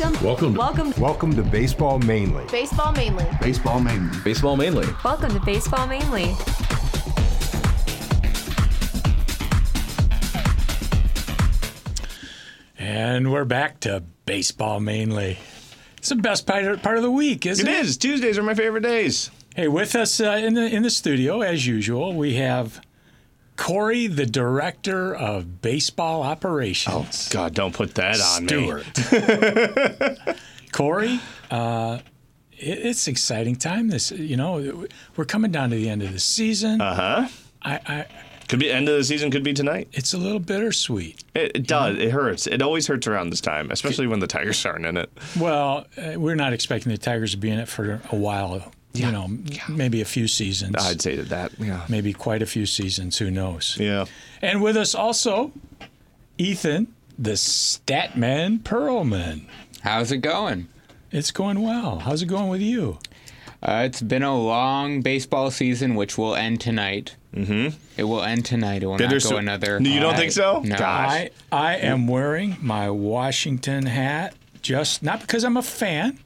Welcome. Welcome to- Welcome. Welcome to Baseball Mainly. Baseball mainly. Baseball mainly. Baseball mainly. Welcome to Baseball mainly. And we're back to baseball mainly. It's the best part part of the week, isn't It it? is. Tuesdays are my favorite days. Hey, with us uh, in the in the studio, as usual, we have Corey, the director of baseball operations. Oh God, don't put that on me. Stewart. Corey, uh, it, it's exciting time. This, you know, we're coming down to the end of the season. Uh huh. I, I, Could be end of the season. Could be tonight. it's a little bittersweet. It, it does. It hurts. It always hurts around this time, especially when the Tigers aren't in it. Well, uh, we're not expecting the Tigers to be in it for a while. You know, maybe a few seasons. I'd say that. That. Yeah. maybe quite a few seasons. Who knows? Yeah. And with us also, Ethan, the Statman Perlman. How's it going? It's going well. How's it going with you? Uh, it's been a long baseball season, which will end tonight. Mm-hmm. It will end tonight. It will not Bittersweet. go another. You don't think so? No. Gosh. I I am wearing my Washington hat just not because I'm a fan,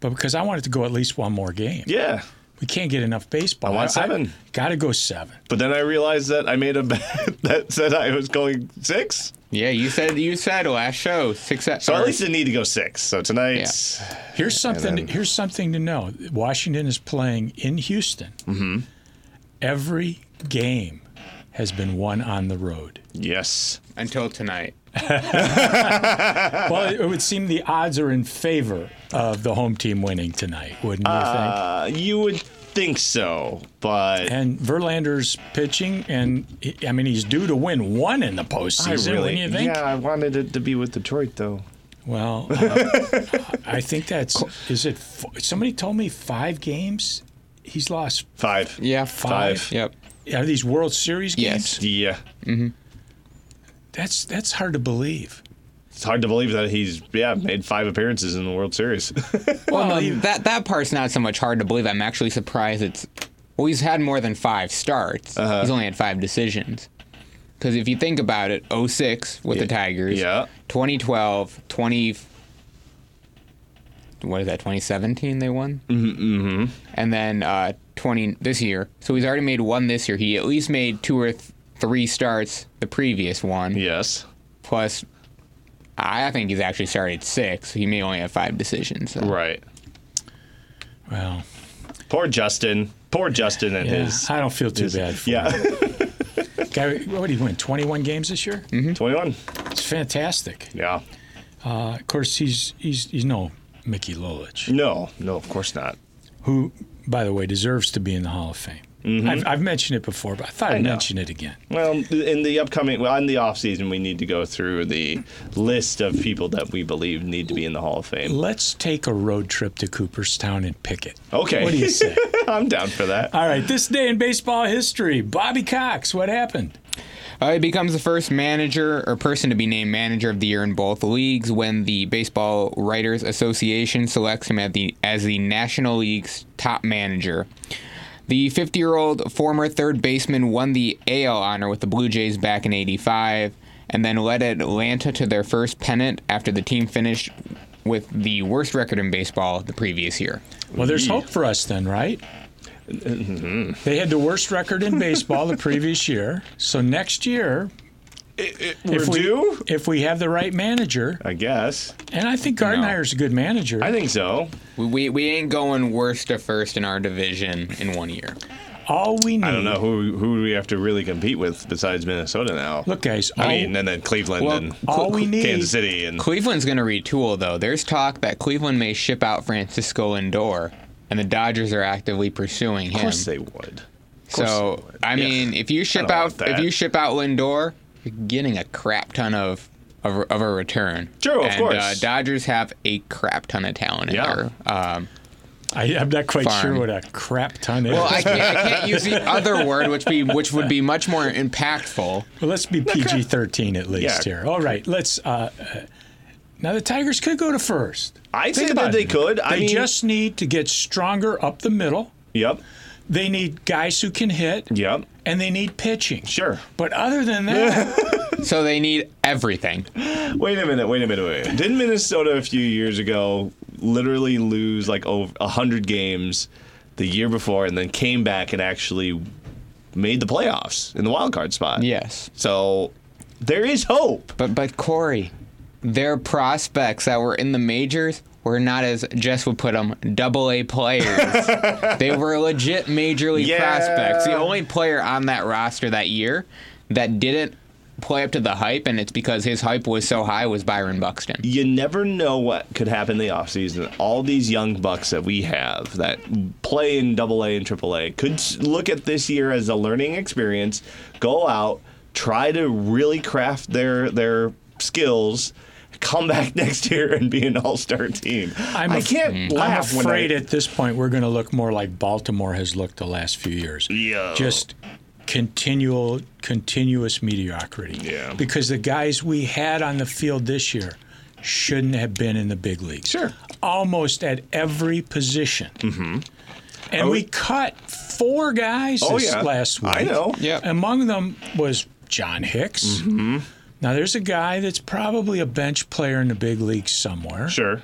but because I wanted to go at least one more game. Yeah. We can't get enough baseball. I want seven. Got to go seven. But then I realized that I made a bet that said I was going six. Yeah, you said you said last show six. At, So at least I need to go six. So tonight. yeah. Here's something. then- here's something to know. Washington is playing in Houston. Mm-hmm. Every game has been won on the road. Yes. until tonight. Well, it would seem the odds are in favor of the home team winning tonight, wouldn't you think? Uh, you would think so, but? And Verlander's pitching, and he- I mean he's due to win one in the I postseason. really, wouldn't you think? yeah, I wanted it to be with Detroit though. Well, uh, I think that's. Is it? Somebody told me five games. He's lost. Five. Yeah, Five. Yep. Are these World Series games? Yes. Yeah. That's that's hard to believe. It's hard to believe that he's yeah made five appearances in the World Series. Well, no, that that part's not so much hard to believe. I'm actually surprised it's. Well, he's had more than five starts. Uh-huh. He's only had five decisions. Because if you think about it, 06 with the Tigers. yeah. 2012, 20. What is that? 2017 they won. Mm-hmm. And then uh, 20 this year. So he's already made one this year. He at least made two or th- three starts the previous one. yes. Plus, I think he's actually started six. He may only have five decisions. so. Right. Well, Poor Justin. Poor Justin and yeah, his. I don't feel too his- bad. For Yeah. him. Guy, what did he win? 21 games this year. Twenty-one. It's fantastic. Yeah. Uh, of course, he's he's he's no Mickey Lolich, No. No. Of course not. who, by the way, deserves to be in the Hall of Fame. I've, I've mentioned it before, but I thought I'd know. mention it again. Well, in the upcoming, well, in the off season, we need to go through the list of people that we believe need to be in the Hall of Fame. Let's take a road trip to Cooperstown and pick it. Okay. What do you say? I'm down for that. All right, this day in baseball history, Bobby Cox. What happened? Uh, he becomes the first manager or person to be named manager of the year in both leagues when the Baseball Writers Association selects him as the, as the National League's top manager. The 50 year old former third baseman won the AL honor with the Blue Jays back in 85 and then led Atlanta to their first pennant after the team finished with the worst record in baseball the previous year. Well, there's hope for us then, right? Mm-hmm. They had the worst record in baseball the previous year. So next year, We're if we due, if we have the right manager, I guess. and I think Gardenhire's a good manager. I think so. We, we, we ain't going worst to first in our division in one year. all we need. I don't know who who we have to really compete with besides Minnesota now. Look, guys. I all, mean, and then Cleveland Well, and all we need- Kansas City and Cleveland's going to retool, though. There's talk that Cleveland may ship out Francisco Lindor, and the Dodgers are actively pursuing him. of course they would. Of course they so, would. I Yeah. mean, if you ship out if you ship out Lindor, you're getting a crap ton of of, of a return. True, of and, course. Uh, Dodgers have a crap ton of talent in Yeah. there. Um, I, I'm not quite Farm. sure what a crap ton is. well, I can't, I can't use the other word, which be which would be much more impactful. Well, let's be PG-13 at least Yeah. here. All right, let's. Uh, uh, now the Tigers could go to first. I Think that they it. could. I They mean, just need to get stronger up the middle. yep, They need guys who can hit, yep. And they need pitching. Sure. But other than that, So they need everything. Wait a minute, wait a minute, wait. a minute. Didn't Minnesota a few years ago literally lose like over 100 games the year before and then came back and actually made the playoffs in the wild card spot? Yes. So there is hope. But but Corey, their prospects that were in the majors were not as Jess would put them double A players. they were legit major league Yeah. prospects. The only player on that roster that year that didn't play up to the hype, and it's because his hype was so high, was Byron Buxton. You never know what could happen in the offseason. All these young bucks that we have that play in double A and triple A could look at this year as a learning experience, go out, try to really craft their their skills, come back next year and be an all-star team. I'm I can't I'm laugh when afraid I, at this point we're going to look more like Baltimore has looked the last few years. Yeah. Just continual, continuous mediocrity. Yeah. Because the guys we had on the field this year shouldn't have been in the big leagues. Sure. Almost at every position. Mm-hmm. And Are we, we- cut four guys Oh, this yeah. last week. I know. Yeah. Among them was John Hicks. Mm-hmm. Now there's a guy that's probably a bench player in the big leagues somewhere. Sure.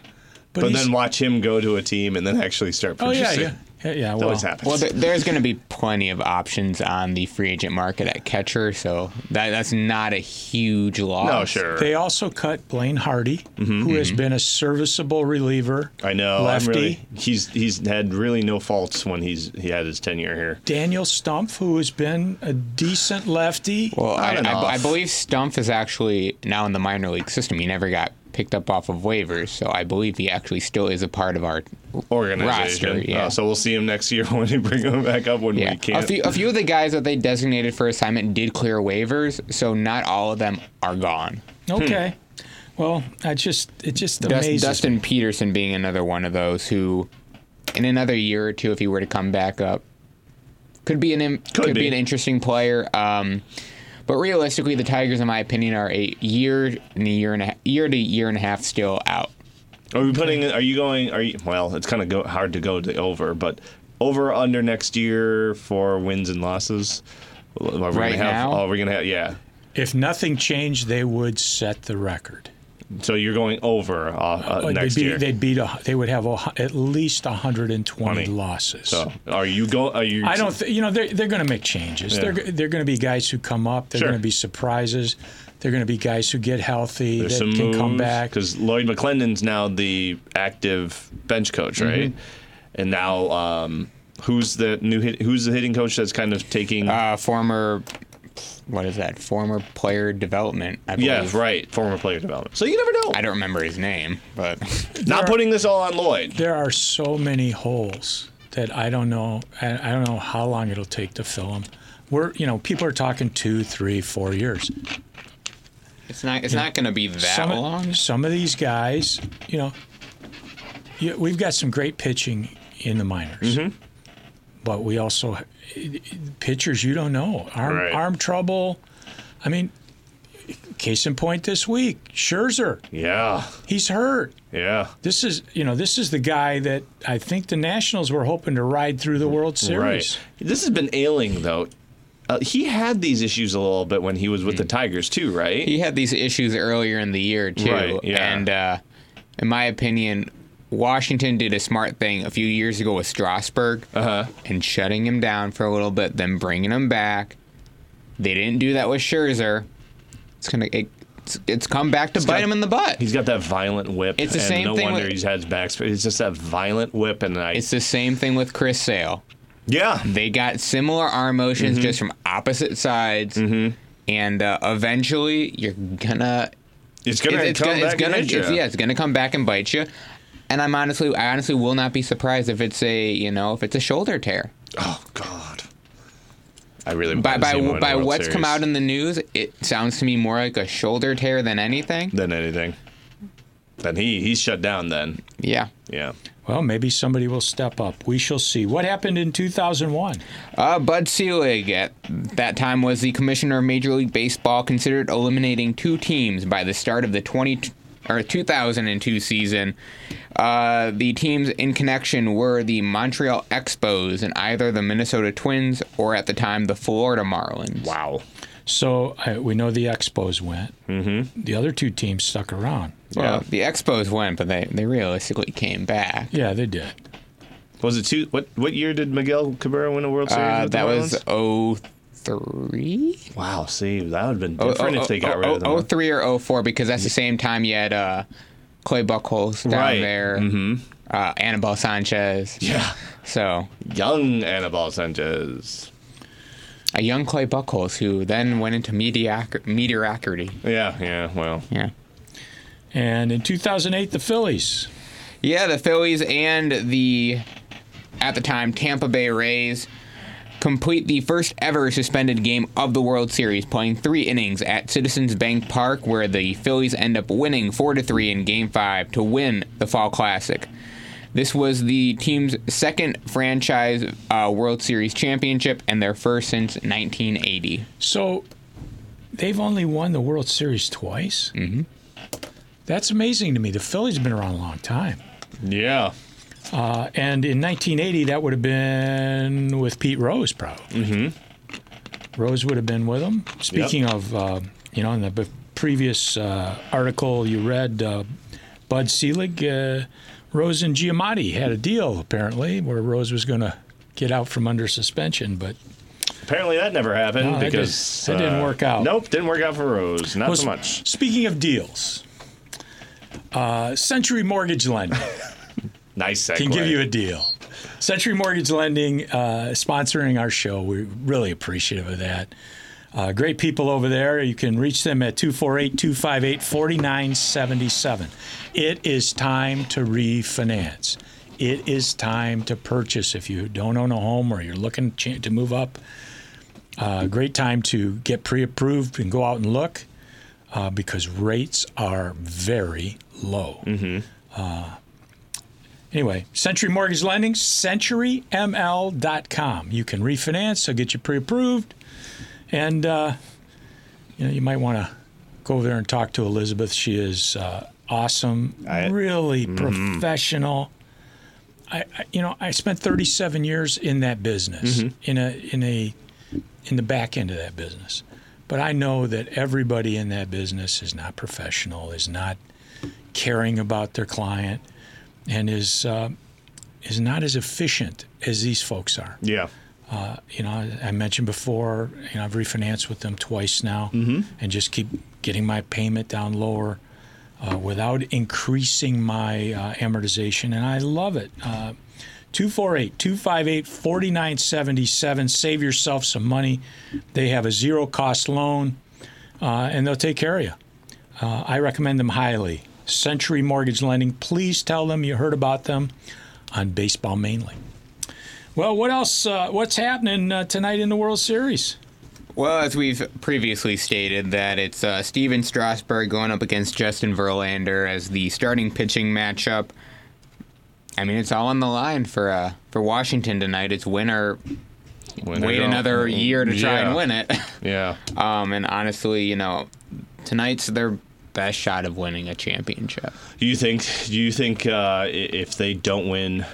But, But, then watch him go to a team and then actually start Oh producing. yeah, yeah, yeah, yeah. Well, always happens. Well, there, there's going to be plenty of options on the free agent market at catcher, so that that's not a huge loss. no, sure. They also cut Blaine Hardy, mm-hmm, who has mm-hmm. been a serviceable reliever. I know. Lefty. Really. He's he's had really no faults when he's he had his tenure here. Daniel Stumpf, who has been a decent lefty. Well, I, I, I believe Stumpf is actually now in the minor league system. He never got picked up off of waivers, so I believe he actually still is a part of our Organization. roster. Yeah. Uh, so we'll see him next year when they bring him back up when yeah, we can't. a few, a few of the guys that they designated for assignment did clear waivers, so not all of them are gone. okay. Well, I just it just Dust, amazes Dustin me. Peterson being another one of those who, in another year or two, if he were to come back up, could be an Could could, be. be. an interesting player. Um, but realistically, the Tigers, in my opinion, are a year and a year and a half, year to year and a half still out. Are we putting? Are you going? Are you? Well, it's kind of go, hard to go to over, but over under next year for wins and losses. Are we Right gonna have, now? Oh, we're gonna have. Yeah. If nothing changed, they would set the record. So you're going over uh, uh, next they'd be, year. They'd beat a, they would have a, at least 120 20. losses. so are you go? Are you? I don't. Th- you know, they're they're going to make changes. Yeah. They're they're going to be guys who come up. They're Sure. going to be surprises. They're going to be guys who get healthy There's that some can moves come back. because Lloyd McClendon's now the active bench coach, Mm-hmm. right? And now, um, who's the new hit, who's the hitting coach that's kind of taking? Uh, former, what is that? Former player development. I believe. yeah, right. Former player development. So you never know. I don't remember his name, but Not putting this all on Lloyd. There are so many holes that I don't know. I, I don't know how long it'll take to fill them. We're you know people are talking two, three, four years. it's not. It's not going to be that some, long. Some of these guys, you know, you, we've got some great pitching in the minors, Mm-hmm. but we also pitchers you don't know arm Right. arm trouble. I mean, case in point this week, Scherzer, Yeah, he's hurt. yeah. This is you know this is the guy that I think the Nationals were hoping to ride through the World Series. Right. This has been ailing though. Uh, he had these issues a little bit when he was with the Tigers too, right? He had these issues earlier in the year too, Right, yeah. and uh, in my opinion, Washington did a smart thing a few years ago with Strasburg Uh-huh. and shutting him down for a little bit, then bringing him back. They didn't do that with Scherzer. It's gonna it, it's, it's come back to bite got- him in the butt. He's got that violent whip. It's the and same no thing wonder with- he's had his back. It's just that violent whip, and I. It's the same thing with Chris Sale. yeah. They got similar arm motions Mm-hmm. just from opposite sides, and uh, eventually you're gonna It's gonna it's, it's come gonna, back it's gonna, and ya. yeah, it's gonna come back and bite you. And I'm honestly, I honestly will not be surprised if it's a, you know, if it's a shoulder tear. Oh God. I really By wanna see by by a World what's come out in the news, it sounds to me more like a shoulder tear than anything. than anything. Then he he's shut down. Then Yeah. yeah. Well, maybe somebody will step up. We shall see. What happened in 2001? Uh, Bud Selig at that time was the commissioner of Major League Baseball, considered eliminating two teams by the start of the 20 or 2002 season. Uh, the teams in connection were the Montreal Expos and either the Minnesota Twins or at the time the Florida Marlins. Wow. So I, we know the Expos went. Mm-hmm. The other two teams stuck around. Well, the Expos went, but they, they realistically came back. Yeah, they did. Was it two? What what year did Miguel Cabrera win a World Series? Uh, with the that was Marlins? 03? wow. See, that would have been different if they got rid of them. oh, 03 or 04 because that's the same time you had uh, Clay Buchholz down Right. there, mm-hmm. uh, Anibal Sanchez. Yeah, So young Anibal Sanchez. a young Clay Buchholz who then went into medioc- mediocrity. Yeah, yeah. Well, Yeah. And in 2008, the Phillies. Yeah, the Phillies and the, at the time, Tampa Bay Rays complete the first ever suspended game of the World Series, playing three innings at Citizens Bank Park, where the Phillies end up winning 4 to 3 in Game 5 to win the Fall Classic. This was the team's second franchise uh, World Series championship and their first since 1980. So they've only won the World Series twice. Mm-hmm. That's amazing to me. The Phillies have been around a long time. yeah. Uh, and in 1980, that would have been with Pete Rose, probably. Mm-hmm. Rose would have been with him. Speaking of, uh, you know, in the previous uh, article you read, uh, Bud Selig, uh, Rose and Giamatti had a deal apparently where Rose was going to get out from under suspension, but Apparently that never happened No, because did- that didn't uh, work out. Nope, didn't work out for Rose. Not Well, so much. Speaking of deals, uh, Century Mortgage Lending Nice segue. can give you a deal. Century Mortgage Lending uh, sponsoring our show. We're really appreciative of that. Uh, great people over there. You can reach them at 248 258 4977. It is time to refinance. It is time to purchase if you don't own a home or you're looking to move up. Uh, great time to get pre approved and go out and look uh, because rates are very low. Uh, anyway, Century Mortgage Lending, centuryml.com. You can refinance, they'll get you pre approved. And, uh, you know, you might want to go over there and talk to Elizabeth. She is uh, awesome, I- really professional. I, I, you know, I spent 37 years in that business, in a, in a, in the back end of that business. But I know that everybody in that business is not professional, is not caring about their client, and is uh, is not as efficient as these folks are. Yeah. You know, I mentioned before, you know, I've refinanced with them twice now, and just keep getting my payment down lower uh, without increasing my uh, amortization, and I love it. Uh, 248 258 4977. Save yourself some money. They have a zero cost loan, uh, and they'll take care of you. Uh, I recommend them highly. Century Mortgage Lending. Please tell them you heard about them on Baseball Mainly. Well, what else? Uh, what's happening uh, tonight in the World Series? Well, as we've previously stated, that it's uh, Stephen Strasburg going up against Justin Verlander as the starting pitching matchup. I mean, it's all on the line for uh, for Washington tonight. It's win or When they wait go- another year to try Yeah. and win it. Yeah. um, and honestly, you know, tonight's their best shot of winning a championship. Do you think? Do you think uh, if they don't win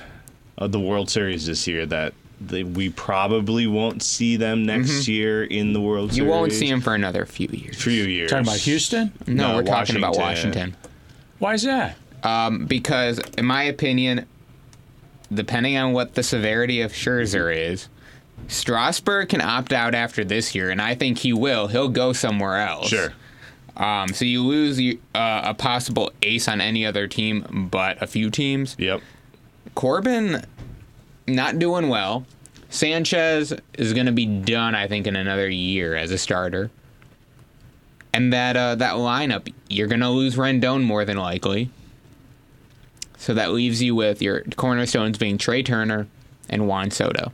uh, the World Series this year, that they, we probably won't see them next year in the World Mm-hmm. You won't see them for another few years. few years. Talking about Houston? No, No, we're talking about Washington. Washington. Why is that? Um, because, in my opinion, depending on what the severity of Scherzer is, Strasburg can opt out after this year, and I think he will. He'll go somewhere else. Sure. Um, so you lose uh, a possible ace on any other team, but a few teams. Yep. Corbin, not doing well. Sanchez is going to be done, I think, in another year as a starter. And that uh, that lineup, you're going to lose Rendon more than likely. So that leaves you with your cornerstones being Trea Turner and Juan Soto.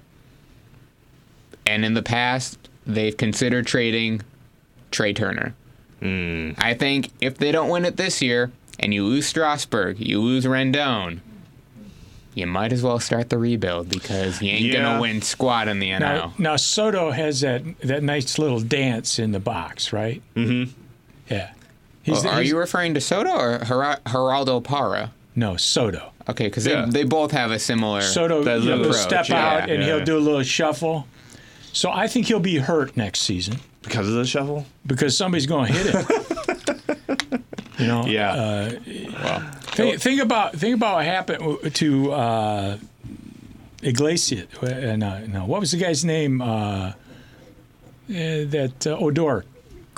And in the past, they've considered trading Trea Turner. I think if they don't win it this year, and you lose Strasburg, you lose Rendon, you might as well start the rebuild because you ain't Yeah. gonna win squat in the NL. Now, now Soto has that that nice little dance in the box, right? Mm-hmm. Yeah. He's Well, the- are he's- you referring to Soto or Gera- Gerardo Parra? No, Soto. Okay, because Yeah. they, they both have a similar Soto That you know, little will step yeah, out and yeah. he'll do a little shuffle. So I think he'll be hurt next season Because of the shuffle? because somebody's going to hit it. you know. Yeah. Uh, think, think about think about what happened to uh, Iglesias. Uh, no, no, what was the guy's name? Uh, uh, that uh, Odor.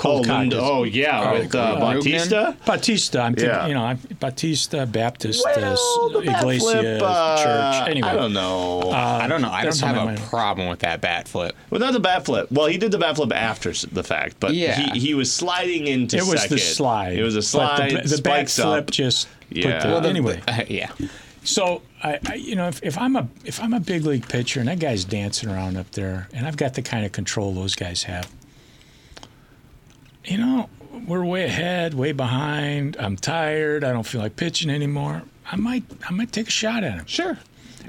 Oh, Cold Lind- cock. oh, yeah, with uh, uh, Bautista? Batista. I'm thinking, Yeah. you know, I'm Batista, Baptist, Well, uh, bat Iglesias, flip, uh, Church. Anyway, I don't know. I don't know. I that's don't have something a I problem with that bat flip. well, not the bat flip. Well, he did the bat flip after the fact, but Yeah. he, he was sliding into it was second. the slide. It was a slide. But the, the back spikes flip up. just Yeah. put the, Well, the- anyway. Uh, yeah. So I, I, you know, if, if I'm a if I'm a big league pitcher and that guy's dancing around up there, and I've got the kind of control those guys have, you know, we're way ahead, way behind. I'm tired. I don't feel like pitching anymore. I might I might take a shot at him, Sure.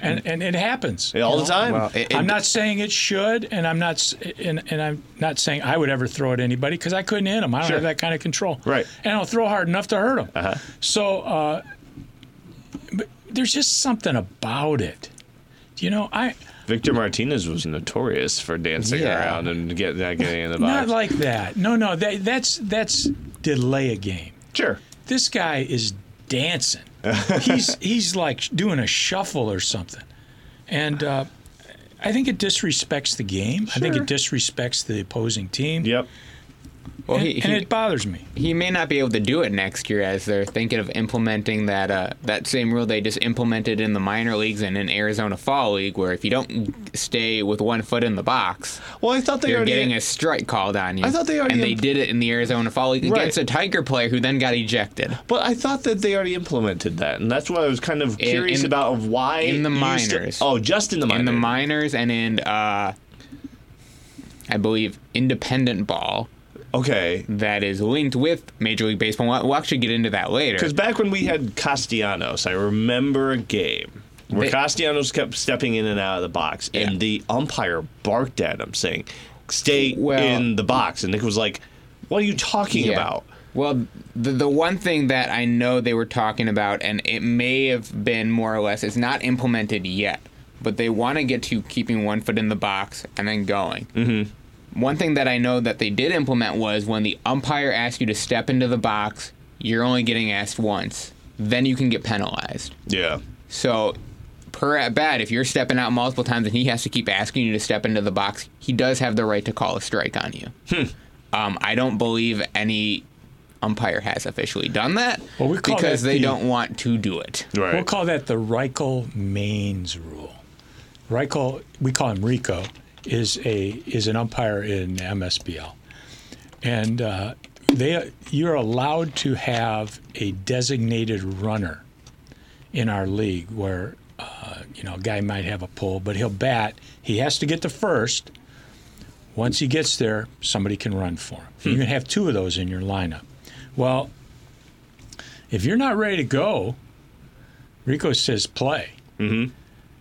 and and it happens all you the time. Well, it, it, I'm not saying it should, and I'm not, and, and I'm not saying I would ever throw at anybody because I couldn't hit them. I don't Sure. have that kind of control. Right. And I don't throw hard enough to hurt them. Uh-huh. So, uh, but there's just something about it. You know, I Victor Martinez was notorious for dancing Yeah. around and get, not getting in the box. not like that. No, no, that, that's that's delay a game. sure. This guy is dancing. he's he's like doing a shuffle or something, and uh, I think it disrespects the game. I think it disrespects the opposing team. Yep. Well, and, he, and he, it bothers me. he may not be able to do it next year as they're thinking of implementing that uh, that same rule they just implemented in the minor leagues and in Arizona Fall League, where if you don't stay with one foot in the box, Well, I thought they you're getting a strike called on you. I thought they already and they imp- did it in the Arizona Fall League Right. against a Tiger player who then got ejected. But I thought that they already implemented that, and that's what I was kind of curious in- about of why in the minors. oh, just in the minors. in the minors and in uh, I believe independent ball Okay. that is linked with Major League Baseball. We'll, we'll actually get into that later. Because back when we had Castellanos, I remember a game where They- Castellanos kept stepping in and out of the box, Yeah. and the umpire barked at him saying, "Stay Well- in the box." And Nick was like, "What are you talking Yeah. about?" Well, the the one thing that I know they were talking about, and it may have been more or less, it's not implemented yet, but they want to get to keeping one foot in the box and then going. Mm-hmm. One thing that I know that they did implement was when the umpire asks you to step into the box, you're only getting asked once. Then you can get penalized. Yeah. So, per at bat, if you're stepping out multiple times and he has to keep asking you to step into the box, he does have the right to call a strike on you. Hmm. Um, I don't believe any umpire has officially done that Well, we call because that they the- don't want to do it. Right. We'll call that the Reichel Maines rule. Reichel, we call him Rico, is a is an umpire in MSBL, and uh, they you're allowed to have a designated runner in our league where uh, you know a guy might have a pull, but he'll bat. He has to get to first. Once he gets there, somebody can run for him. You can have two of those in your lineup. Well, if you're not ready to go, Rico says play. Mm-hmm.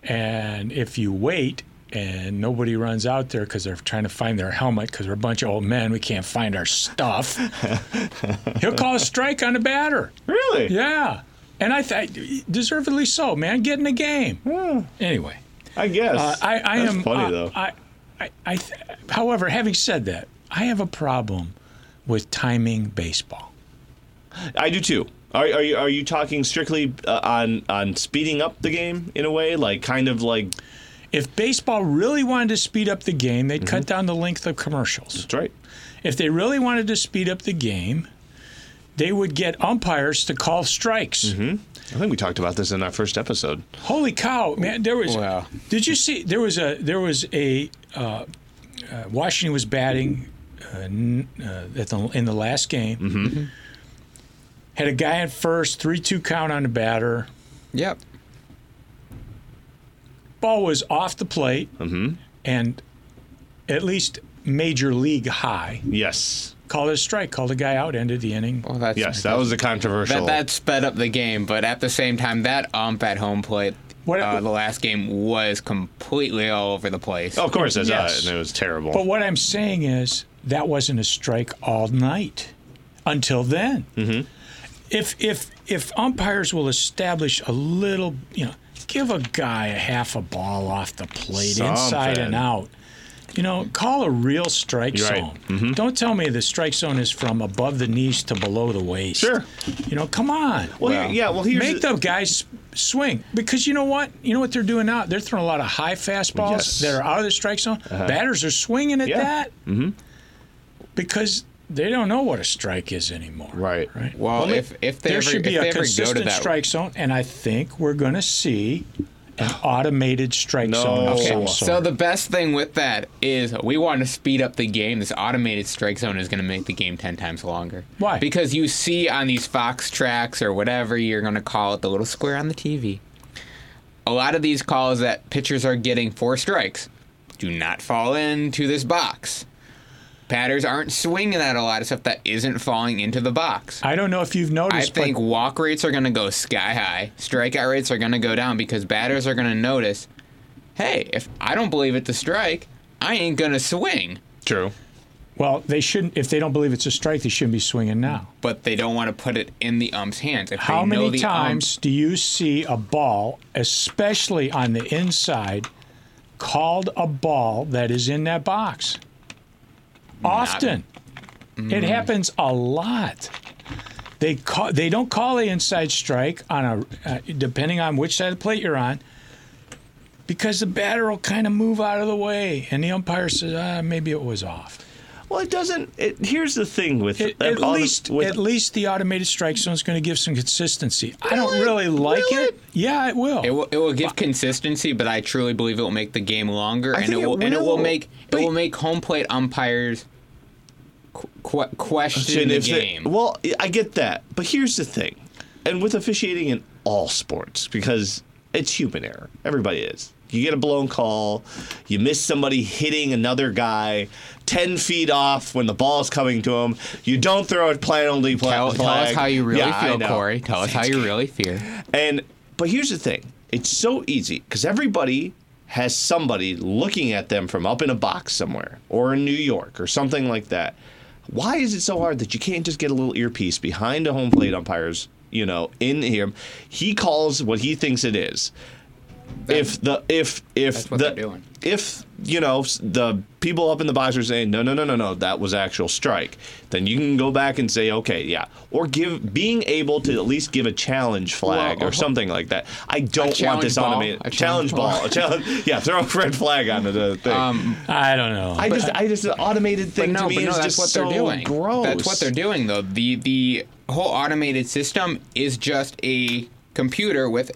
And if you wait and nobody runs out there because they're trying to find their helmet because we're a bunch of old men, we can't find our stuff, he'll call a strike on the batter. Really? Yeah. And I think deservedly so, man. Get in the game. Anyway, I guess. uh, I, I That's am. funny uh, though. I, I, I th- however, having said that, I have a problem with timing baseball. I do too. Are, are you are you talking strictly uh, on on speeding up the game in a way, like kind of like If baseball really wanted to speed up the game, they'd cut down the length of commercials. that's right? If they really wanted to speed up the game, they would get umpires to call strikes. I think we talked about this in our first episode. Holy cow, man! There was. Wow. Did you see? There was a. There was a. Uh, uh, Washington was batting uh, n- uh, at the, in the last game. Had a guy at first, three-two count on the batter. Yep. Ball was off the plate, and at least major league high. Yes, Called a strike. Called a guy out. Ended the inning. Well, that's yes, that was a controversial. that, that sped up the game, but at the same time, that ump at home plate, What- uh, the last game was completely all over the place. Oh, of course, that's Yes. and it was terrible. But what I'm saying is that wasn't a strike all night until then. Mm-hmm. If if if umpires will establish a little, you know, give a guy a half a ball off the plate, inside and out, You know, call a real strike You're right. Mm-hmm. zone. Don't tell me the strike zone is from above the knees to below the waist. Sure. You know, come on. Well, here- yeah. Well, here's Make the guys swing because you know what? You know what they're doing now? They're throwing a lot of high fastballs Yes. that are out of the strike zone. Batters are swinging at Yeah. that mm-hmm. because they don't know what a strike is anymore. Right. Right. Well, if if they there ever, should be a ever go to consistent strike zone, and I think we're going to see an automated strike No. zone of Okay, some So the best thing with that is we want to speed up the game. This automated strike zone is going to make the game ten times longer. Why? Because you see on these Fox tracks or whatever you're going to call it, the little square on the TV. A lot of these calls that pitchers are getting for strikes do not fall into this box. Batters aren't swinging at a lot of stuff that isn't falling into the box. I don't know if you've noticed. I think but walk rates are going to go sky high. Strikeout rates are going to go down because batters are going to notice, hey, if I don't believe it's a strike, I ain't going to swing. True. well, they shouldn't. If they don't believe it's a strike, they shouldn't be swinging now. But they don't want to put it in the ump's hands. If How many the ump- times do you see a ball, especially on the inside, called a ball that is in that box? Often. Mm. It happens a lot. They call, they don't call the inside strike on a uh, depending on which side of the plate you're on because the batter will kind of move out of the way and the umpire says ah, maybe it was off. Well, it doesn't. It, here's the thing with At, uh, at all the- least, with- at least the automated strike zone is going to give some consistency. I don't it? really like it. it? Yeah, it will. It will, it will give consistency, but I truly believe it will make the game longer, I and think it it will, and it will will, make but- it will make home plate umpires qu- qu- question the they- game. well, I get that, but here's the thing, and with officiating in all sports, because it's human error. Everybody is. You get a blown call, you miss somebody hitting another guy ten feet off when the ball's coming to him. You don't throw a penalty pla- tell, tell us how you really Yeah, feel. Corey. Tell us how you really feel. And but here's the thing: it's so easy because everybody has somebody looking at them from up in a box somewhere, or in New York, or something like that. Why is it so hard that you can't just get a little earpiece behind a home plate umpire's, you know, in here? He calls what he thinks it is. If the if if That's what the they're doing. if you know the people up in the box are saying no no no no no that was actual strike, then you can go back and say okay yeah, or give being able to at least give a challenge flag Well, or something like that. I don't want this ball, automated a challenge challenge ball, ball. a challenge yeah throw a red flag onto the thing. Um, I don't know. I just I just the automated thing no, to me but no, is that's just what so they're doing. gross. That's what they're doing, though. The the whole automated system is just a computer with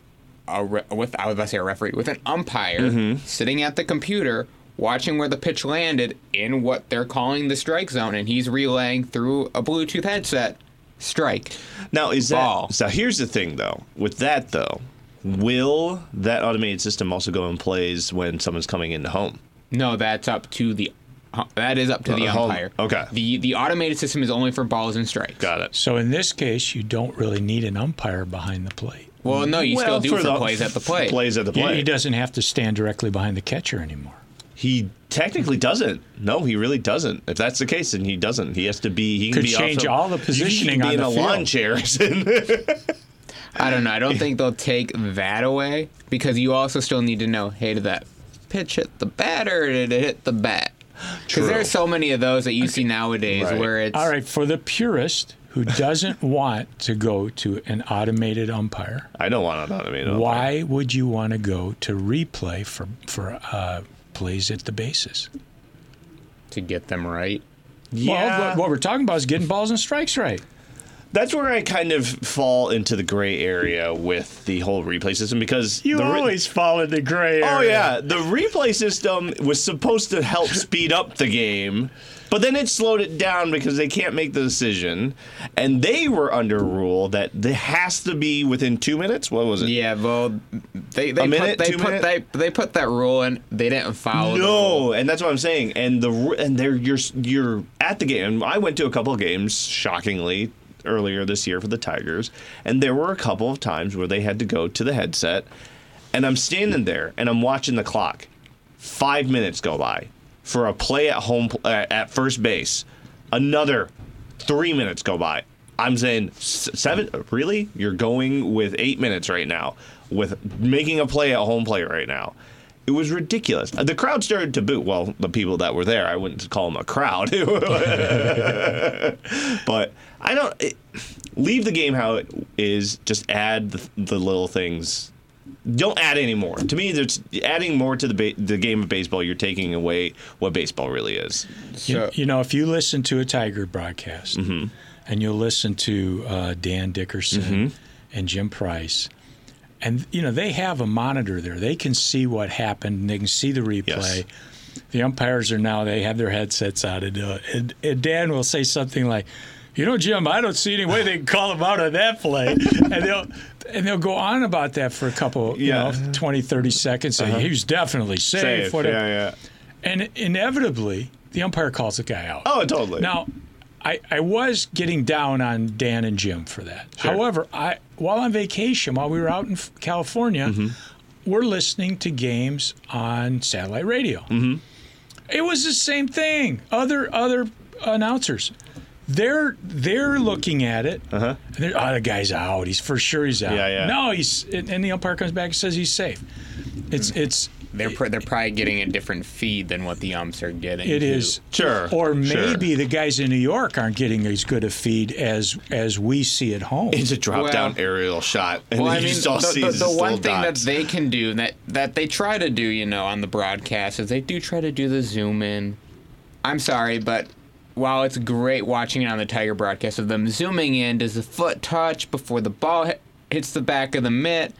a re- with I was about to say a referee with an umpire Mm-hmm. sitting at the computer watching where the pitch landed in what they're calling the strike zone, and he's relaying through a Bluetooth headset strike. Now is Ball. that so? Here's the thing, though. With that, though, will that automated system also go in plays when someone's coming into home? No, that's up to the. uh, That is up to the Uh, home- umpire. okay. The the automated system is only for balls and strikes. Got it. so in this case, you don't really need an umpire behind the plate. Well, no, you Well, still do for, the- plays at the plate. Plays at the He- plate. He doesn't have to stand directly behind the catcher anymore. He technically doesn't. No, he really doesn't. If that's the case, then he doesn't. He has to be. He can Could be change also, all the he positioning can be on in the a lawn field. chair. I don't know. I don't think they'll take that away because you also still need to know, hey, did that pitch hit the bat or did it hit the bat? True. Because there's so many of those that you see nowadays Right. where it's All right, for the purist who doesn't want to go to an automated umpire, I don't want an automated. umpire. why would you want to go to replay for for uh, plays at the bases? to get them right. Yeah. Well, what, what we're talking about is getting balls and strikes right. That's where I kind of fall into the gray area with the whole replay system because You the re- always fall in the gray area. Oh yeah, the replay system was supposed to help speed up the game, but then it slowed it down because they can't make the decision, and they were under a rule that it has to be within two minutes. What was it? Yeah, well, they they A minute, put they put minute? they they put that rule in. They didn't follow. No, and that's what I'm saying. And the and they're you're you're at the game. I went to a couple of games, shockingly, earlier this year for the Tigers, and there were a couple of times where they had to go to the headset, and I'm standing there and I'm watching the clock. Five minutes go by for a play at home uh, at first base. Another three minutes go by. I'm saying seven. Really? You're going with eight minutes right now with making a play at home plate right now It was ridiculous. The crowd started to boo. Well, the people that were there, I wouldn't call them a crowd. but I don't it, leave the game how it is. Just add the, the little things. Don't add any more. To me, there's adding more to the ba- the game of baseball. You're taking away what baseball really is. You, So- you know, if you listen to a Tiger broadcast and you'll listen to uh, Dan Dickerson and Jim Price, and you know they have a monitor there. They can see what happened. And they can see the replay. Yes. The umpires are now they have their headsets on, and, uh, and, and Dan will say something like. You know, Jim, I don't see any way they can call him out on that play. And they'll and they'll go on about that for a couple, you know, 20, 30 seconds. Say, he was definitely safe. Safe. whatever. Yeah, yeah. And inevitably, the umpire calls the guy out. Oh, totally. Now, I, I was getting down on Dan and Jim for that. However, I while on vacation, while we were out in California, we're listening to games on satellite radio. Mm-hmm. It was the same thing. Other other announcers. They're they're looking at it. Uh-huh. And they're, oh, the guy's out. He's for sure he's out. Yeah, yeah. No, he's and and the umpire comes back and says he's safe. It's it's They're pr- they're probably getting a different feed than what the umps are getting. It too. is Sure, Or sure. maybe the guys in New York aren't getting as good a feed as as we see at home. It's a drop down aerial shot, and Well, you I mean, just all the, see the, these the one thing dots. that they can do that that they try to do, you know, on the broadcast is they do try to do the zoom in. I'm sorry, but while it's great watching it on the Tiger broadcast of them zooming in, does the foot touch before the ball hit, hits the back of the mitt?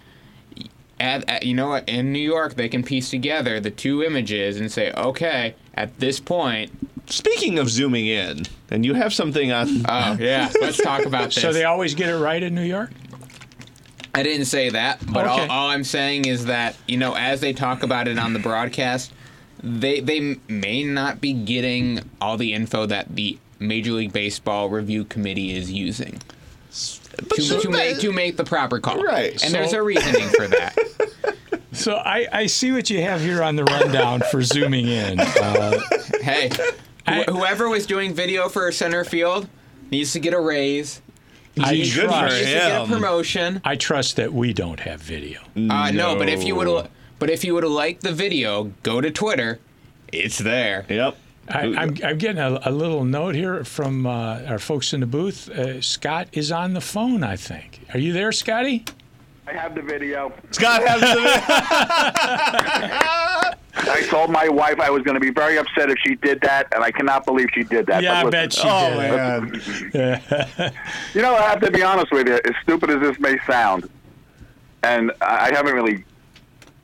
At, at- you know what? In New York, they can piece together the two images and say, okay, at this point, Speaking of zooming in, and you have something on. oh yeah, let's talk about this. so they always get it right in New York. I didn't say that, but Okay. all, all I'm saying is that you know, as they talk about it on the broadcast, they they may not be getting all the info that the Major League Baseball review committee is using to, so to that- make to make the proper call. Right, and there's a reasoning for that. So I, I see what you have here on the rundown for zooming in. Uh, hey, I- wh- whoever was doing video for center field needs to get a raise. I Needs good for trust, needs to get a him. promotion. I trust that we don't have video. Uh, no, but if you No. would but if you would have liked the video, go to Twitter. It's there. Yep. I, I'm, I'm getting a, a little note here from uh, our folks in the booth. Uh, Scott is on the phone, I think. Are you there, Scotty? I have the video. Scott has the. Video. I told my wife I was going to be very upset if she did that, and I cannot believe she did that. Yeah, I bet listen, she oh did. man. You know, I have to be honest with you. As stupid as this may sound, and I I haven't really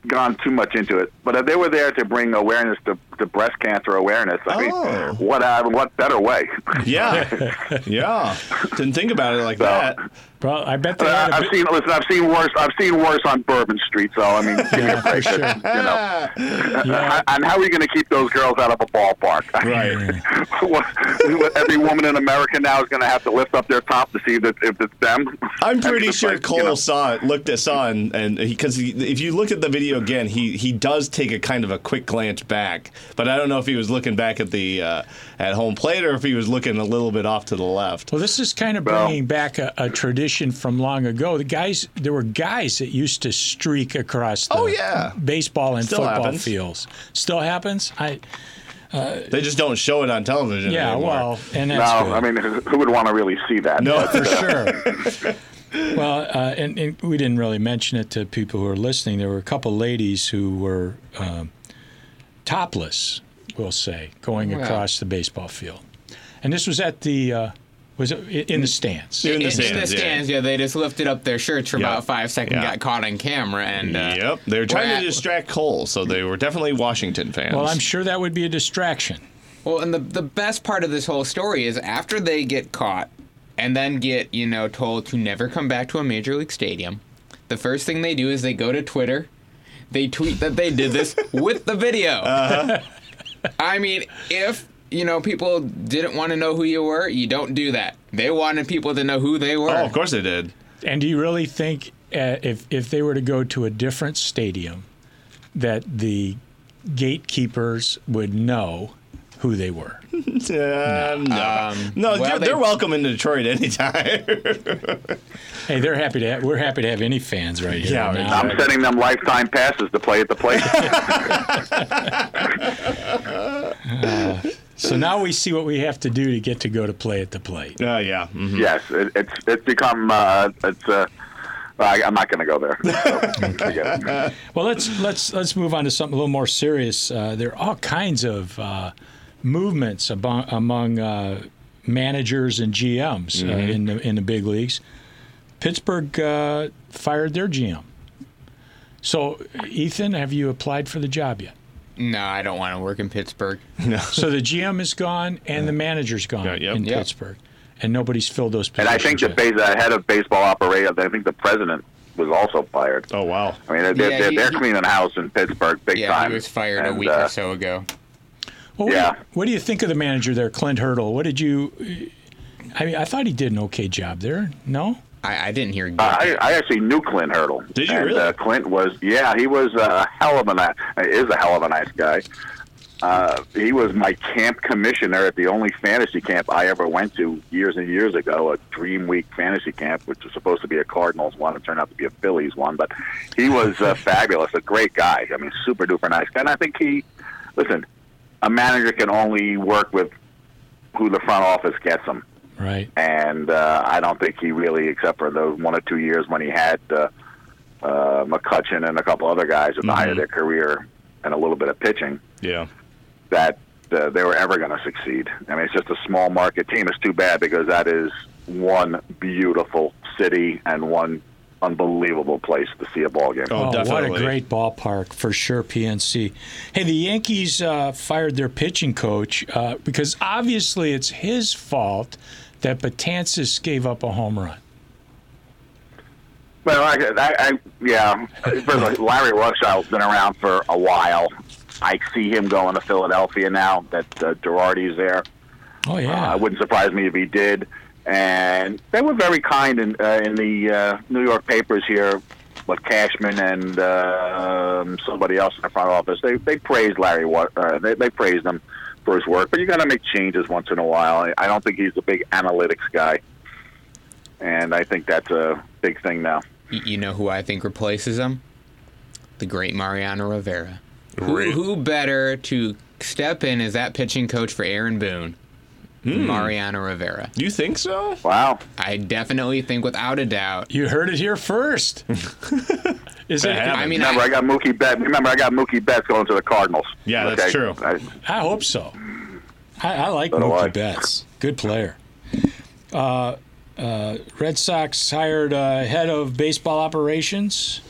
gone too much into it, but they were there to bring awareness to, to breast cancer awareness, I mean, Oh. what uh, what better way? Yeah. Yeah. Didn't think about it like that. Well, I bet they Uh, had a I've bit- seen listen. I've seen worse. I've seen worse on Bourbon Street. So I mean, give me Yeah, a for break. sure. You know, Yeah. and how are you going to keep those girls out of a ballpark? Right. What- Every woman in America now is going to have to lift up their top to see that if it's them. I'm pretty sure like, Cole you know, saw it, looked at saw it, and because if you look at the video again, he he does take a kind of a quick glance back, but I don't know if he was looking back at the uh, at home plate or if he was looking a little bit off to the left. Well, this is kind of Well- bringing back a, a tradition from long ago. The guys, there were guys that used to streak across the Oh, yeah. baseball and Still football happens. fields. Still happens. I They just don't show it on television yeah. anymore. Well, and No, good. I mean, who who would want to really see that? No. for sure. well, uh, and, and we didn't really mention it to people who are listening. There were a couple ladies who were um, topless, we'll say, going Wow. across the baseball field, and this was at the uh, was it in the stands. In the stands, in the yeah. stands, yeah. they just lifted up their shirts for Yeah. about five seconds, Yeah. got caught on camera, and uh, Yep, they were trying we're to at- distract Cole, so they were definitely Washington fans. Well, I'm sure that would be a distraction. Well, and the the best part of this whole story is after they get caught and then get, you know, told to never come back to a major league stadium, the first thing they do is they go to Twitter. They tweet that they did this with the video. I mean, if you know people didn't want to know who you were, you don't do that. They wanted people to know who they were. Oh, of course they did. And do you really think uh, if if they were to go to a different stadium, that the gatekeepers would know who they were. Uh, no, no, Um, well, they're, they- they're welcome in Detroit anytime. Hey, they're happy to. Have, we're happy to have any fans right here. Yeah, now. I'm sending them lifetime passes to play at the plate. So now we see what we have to do to get to go to play at the plate. Oh yeah. mhm. yes, it, it's it's become uh, it's. Uh, I, I'm not going to go there. So, forget it. Well, let's let's let's move on to something a little more serious. Uh, there are all kinds of uh, movements among, among uh, managers and GMs uh, in the in the big leagues. Pittsburgh uh, fired their GM. So, Ethan, have you applied for the job yet? No, I don't want to work in Pittsburgh. No. so the GM is gone and the manager's gone Yeah, yep. in Yep. Pittsburgh, and nobody's filled those And positions. I think the yet. base, uh, head of baseball operations, I think the president was also fired. Oh wow. I mean, they're, Yeah, they're, he- they're he- cleaning house in Pittsburgh big Yeah, time. he was fired a week uh, or so ago. Well, what, do Yeah. you, what do you think of the manager there, Clint Hurdle? What did you? I mean, I thought he did an okay job there. No, I, I didn't hear. Uh, I, I actually knew Clint Hurdle. Did you and, really? Uh, Clint was, yeah, he was a hell of a nice, is a hell of a nice guy. Uh, he was my camp commissioner at the only fantasy camp I ever went to years and years ago, a Dream Week fantasy camp, which was supposed to be a Cardinals one. It turned out to be a Phillies one, but he was uh, fabulous, a great guy. I mean, super duper nice guy. And I think he, listen, a manager can only work with who the front office gets him right? and uh, I don't think he really, except for those one or two years when he had uh, uh, McCutchen and a couple other guys at the height of their career and a little bit of pitching, Yeah. that uh, they were ever going to succeed. I mean, it's just a small market team. It's too bad because that is one beautiful city and one unbelievable place to see a ball game. Oh, what a great ballpark for sure, PNC. Hey, the Yankees uh, fired their pitching coach uh, because obviously it's his fault that Batanzas gave up a home run. Well, I, I, I yeah. First of Larry Rothschild's been around for a while. I see him going to Philadelphia now that uh, Girardi's there. Oh Uh, yeah, it wouldn't surprise me if he did. And they were very kind in uh, in the uh, New York papers here with Cashman and uh, um, somebody else in the front office. They they praised Larry. Wa- Uh, they they praised him for his work, but you got to make changes once in a while. I- I don't think he's a big analytics guy, and I think that's a big thing now. You know who I think replaces him? The great Mariano Rivera. Who, who better to step in as that pitching coach for Aaron Boone? Than Mariano Rivera. You think so? Wow. I definitely think, without a doubt. you heard it here first. Is it? I mean, Remember, I, I, got Mookie Betts. Remember, I got Mookie Betts going to the Cardinals. Yeah, that's true. I, I hope so. I, I like So do I. Mookie Betts. Good player. Uh, uh, Red Sox hired uh, head of baseball operations,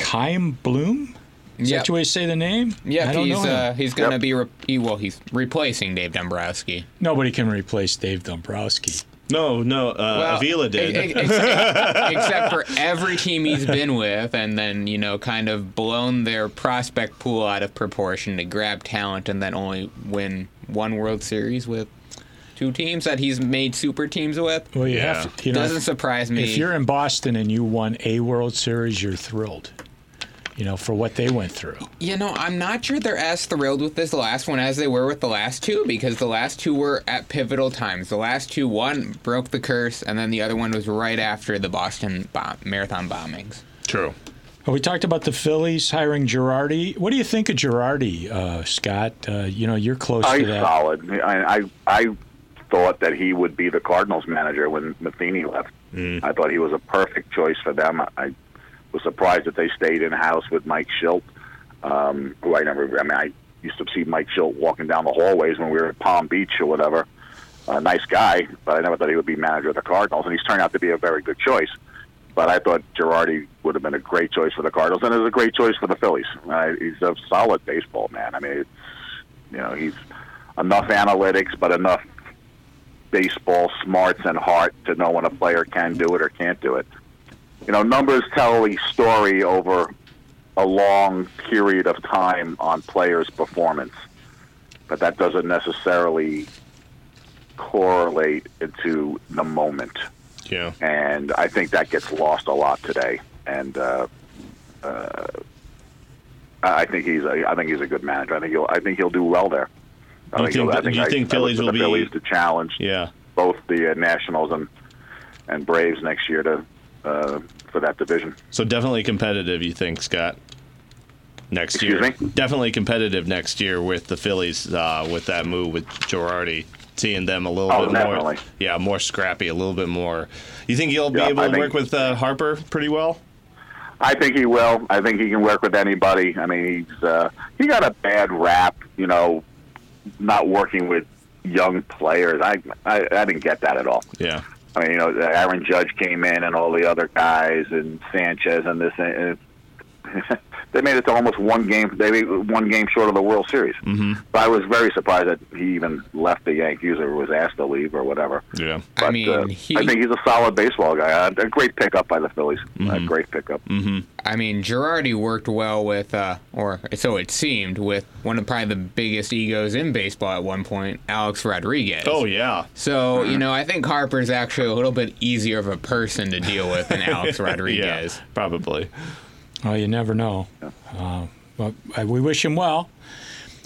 Chaim Bloom. Is Yep. that the way you say the name? yeah, I don't he's know uh, he's gonna Yep. be re- he, well, he's replacing Dave Dombrowski. Nobody can replace Dave Dombrowski. No, no. Uh, Well, Avila did. ex- ex- except for every team he's been with, and then you know, kind of blown their prospect pool out of proportion to grab talent, and then only win one World Series with two teams that he's made super teams with. Well, you Yeah. have to. You know, Doesn't surprise me. if you're in Boston and you won a World Series, you're thrilled. You know, for what they went through. You know, I'm not sure they're as thrilled with this last one as they were with the last two because the last two were at pivotal times. The last two, one broke the curse, and then the other one was right after the Boston bomb, marathon bombings. True. Well, we talked about the Phillies hiring Girardi. What do you think of Girardi, uh, Scott? Uh, you know, you're close Oh, to he's that. solid. I, I I thought that he would be the Cardinals manager when Matheny left. I thought he was a perfect choice for them. I was surprised that they stayed in house with Mike Shildt, um, who I never. I mean, I used to see Mike Shildt walking down the hallways when we were at Palm Beach or whatever. A nice guy, but I never thought he would be manager of the Cardinals, and he's turned out to be a very good choice. But I thought Girardi would have been a great choice for the Cardinals, and was a great choice for the Phillies. Uh, he's a solid baseball man. I mean, it's, you know, he's enough analytics, but enough baseball smarts and heart to know when a player can do it or can't do it. You know, numbers tell a story over a long period of time on players' performance, but that doesn't necessarily correlate into the moment Yeah. and I think that gets lost a lot today. And uh, uh, I think he's a, I think he's a good manager. I think he'll I think he'll do well there. I You think- I do you I- think I Phillies for will the be- Phillies to challenge Yeah. both the uh, Nationals and and Braves next year to uh, for that division. So definitely competitive, you think, Scott? Next Excuse year, me? definitely competitive next year with the Phillies uh, with that move with Girardi, seeing them a little Oh, bit definitely. more, yeah, more scrappy, a little bit more. You think you'll be Yeah, able I to think- work with uh, Harper pretty well? I think he will. I think he can work with anybody. I mean, he's uh, he got a bad rap, you know, not working with young players. I I, I didn't get that at all. Yeah, I mean, you know, Aaron Judge came in and all the other guys and Sanchez and this. And they made it to almost one game. They made one game short of the World Series. Mm-hmm. But I was very surprised that he even left the Yankees or was asked to leave or whatever. yeah. But, I mean, uh, he, I think he's a solid baseball guy. Uh, a great pickup by the Phillies. A great pickup. I mean, Girardi worked well with, uh, or so it seemed, with one of probably the biggest egos in baseball at one point, Alex Rodriguez. Oh yeah, So, you know, I think Harper's actually a little bit easier of a person to deal with than Alex Rodriguez. yeah, probably. Well, you never know. Uh, but uh, we wish him well.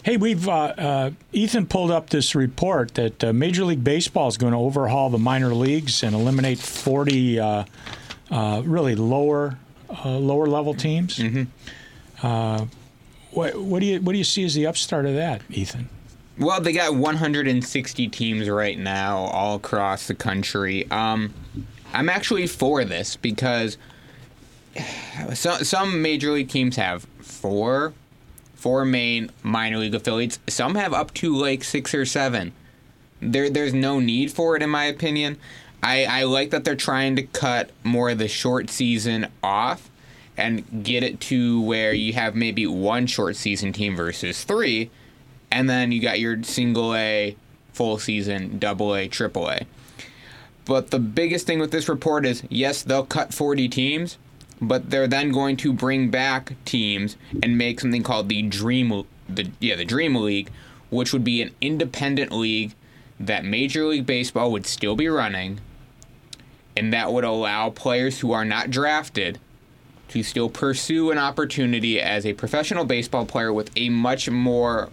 Hey, we've uh, uh, Ethan pulled up this report that uh, Major League Baseball is going to overhaul the minor leagues and eliminate 40 uh, uh, really lower uh, lower level teams. Uh, what, what do you what do you see as the upstart of that, Ethan? Well, they got 160 teams right now all across the country. Um, I'm actually for this because so, some major league teams have four, four main minor league affiliates. Some have up to like six or seven. There, there's no need for it in my opinion. I, I like that they're trying to cut more of the short season off and get it to where you have maybe one short season team versus three, and then you got your single A, full season, double A, triple A. But the biggest thing with this report is yes, they'll cut 40 teams, but they're then going to bring back teams and make something called the Dream the yeah, the Dream League, which would be an independent league that Major League Baseball would still be running and that would allow players who are not drafted to still pursue an opportunity as a professional baseball player with a much more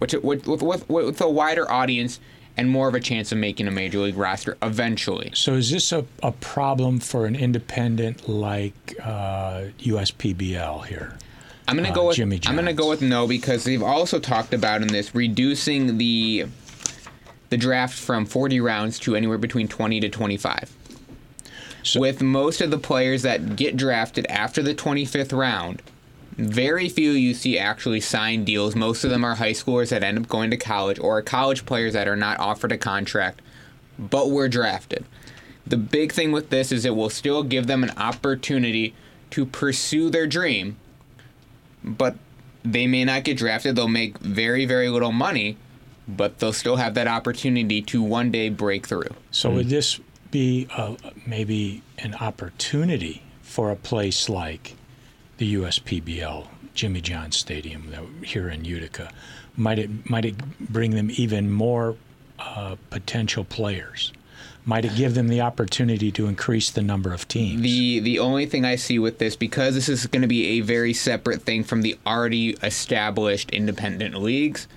with with, with, with, with a wider audience and more of a chance of making a major league roster eventually. So is this a, a problem for an independent like uh, USPBL here? I'm gonna Uh, go with Jimmy I'm gonna go with no because they've also talked about in this reducing the the draft from 40 rounds to anywhere between 20 to 25. So- with most of the players that get drafted after the 25th round, very few you see actually sign deals. Most of them are high schoolers that end up going to college or college players that are not offered a contract but were drafted. The big thing with this is it will still give them an opportunity to pursue their dream, but they may not get drafted. They'll make very, very little money, but they'll still have that opportunity to one day break through. So would this be uh maybe an opportunity for a place like the USPBL, Jimmy John Stadium that, here in Utica? Might it might it bring them even more uh, potential players? Might it give them the opportunity to increase the number of teams? The the only thing I see with this because this is going to be a very separate thing from the already established independent leagues,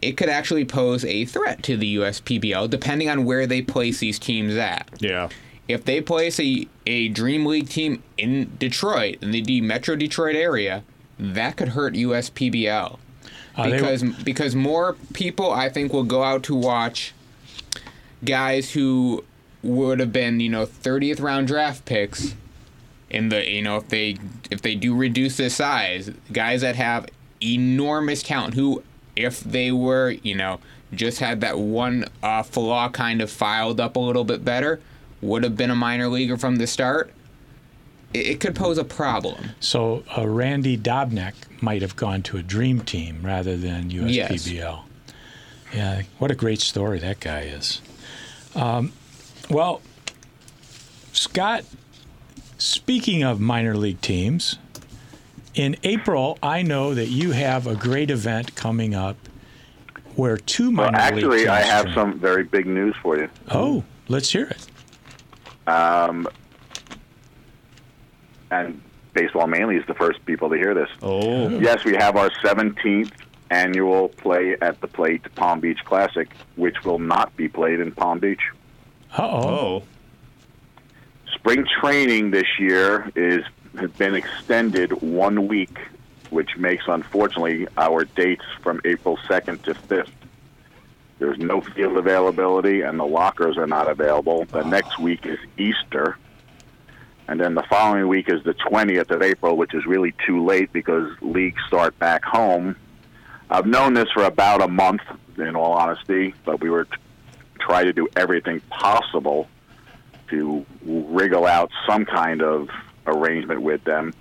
it could actually pose a threat to the USPBL depending on where they place these teams at. Yeah. If they place a, a Dream League team in Detroit, in the D Metro Detroit area, that could hurt USPBL. Uh, because because more people I think will go out to watch guys who would have been you know 30th round draft picks in the you know if they if they do reduce the size guys that have enormous talent who if they were you know just had that one uh, flaw kind of filed up a little bit better would have been a minor leaguer from the start it, it could pose a problem So uh, Randy Dobnak might have gone to a dream team rather than USPBL. Yes. Yeah, what a great story that guy is. Um, well, Scott, speaking of minor league teams, in April, I know that you have a great event coming up where two Well, minor league actually, I have train. some very big news for you. Oh, let's hear it. And Baseball Mainly is the first people to hear this. Oh. Yes, we have our 17th annual Play at the Plate Palm Beach Classic, which will not be played in Palm Beach. Uh oh. Oh, Spring training this year is has been extended one week, which makes unfortunately our dates from April 2nd to 5th. There's no field availability, and the lockers are not available. The ah. next week is Easter, and then the following week is the 20th of April, which is really too late because leagues start back home. I've known this for about a month, in all honesty, but we were t- try to do everything possible to wriggle out some kind of arrangement with them.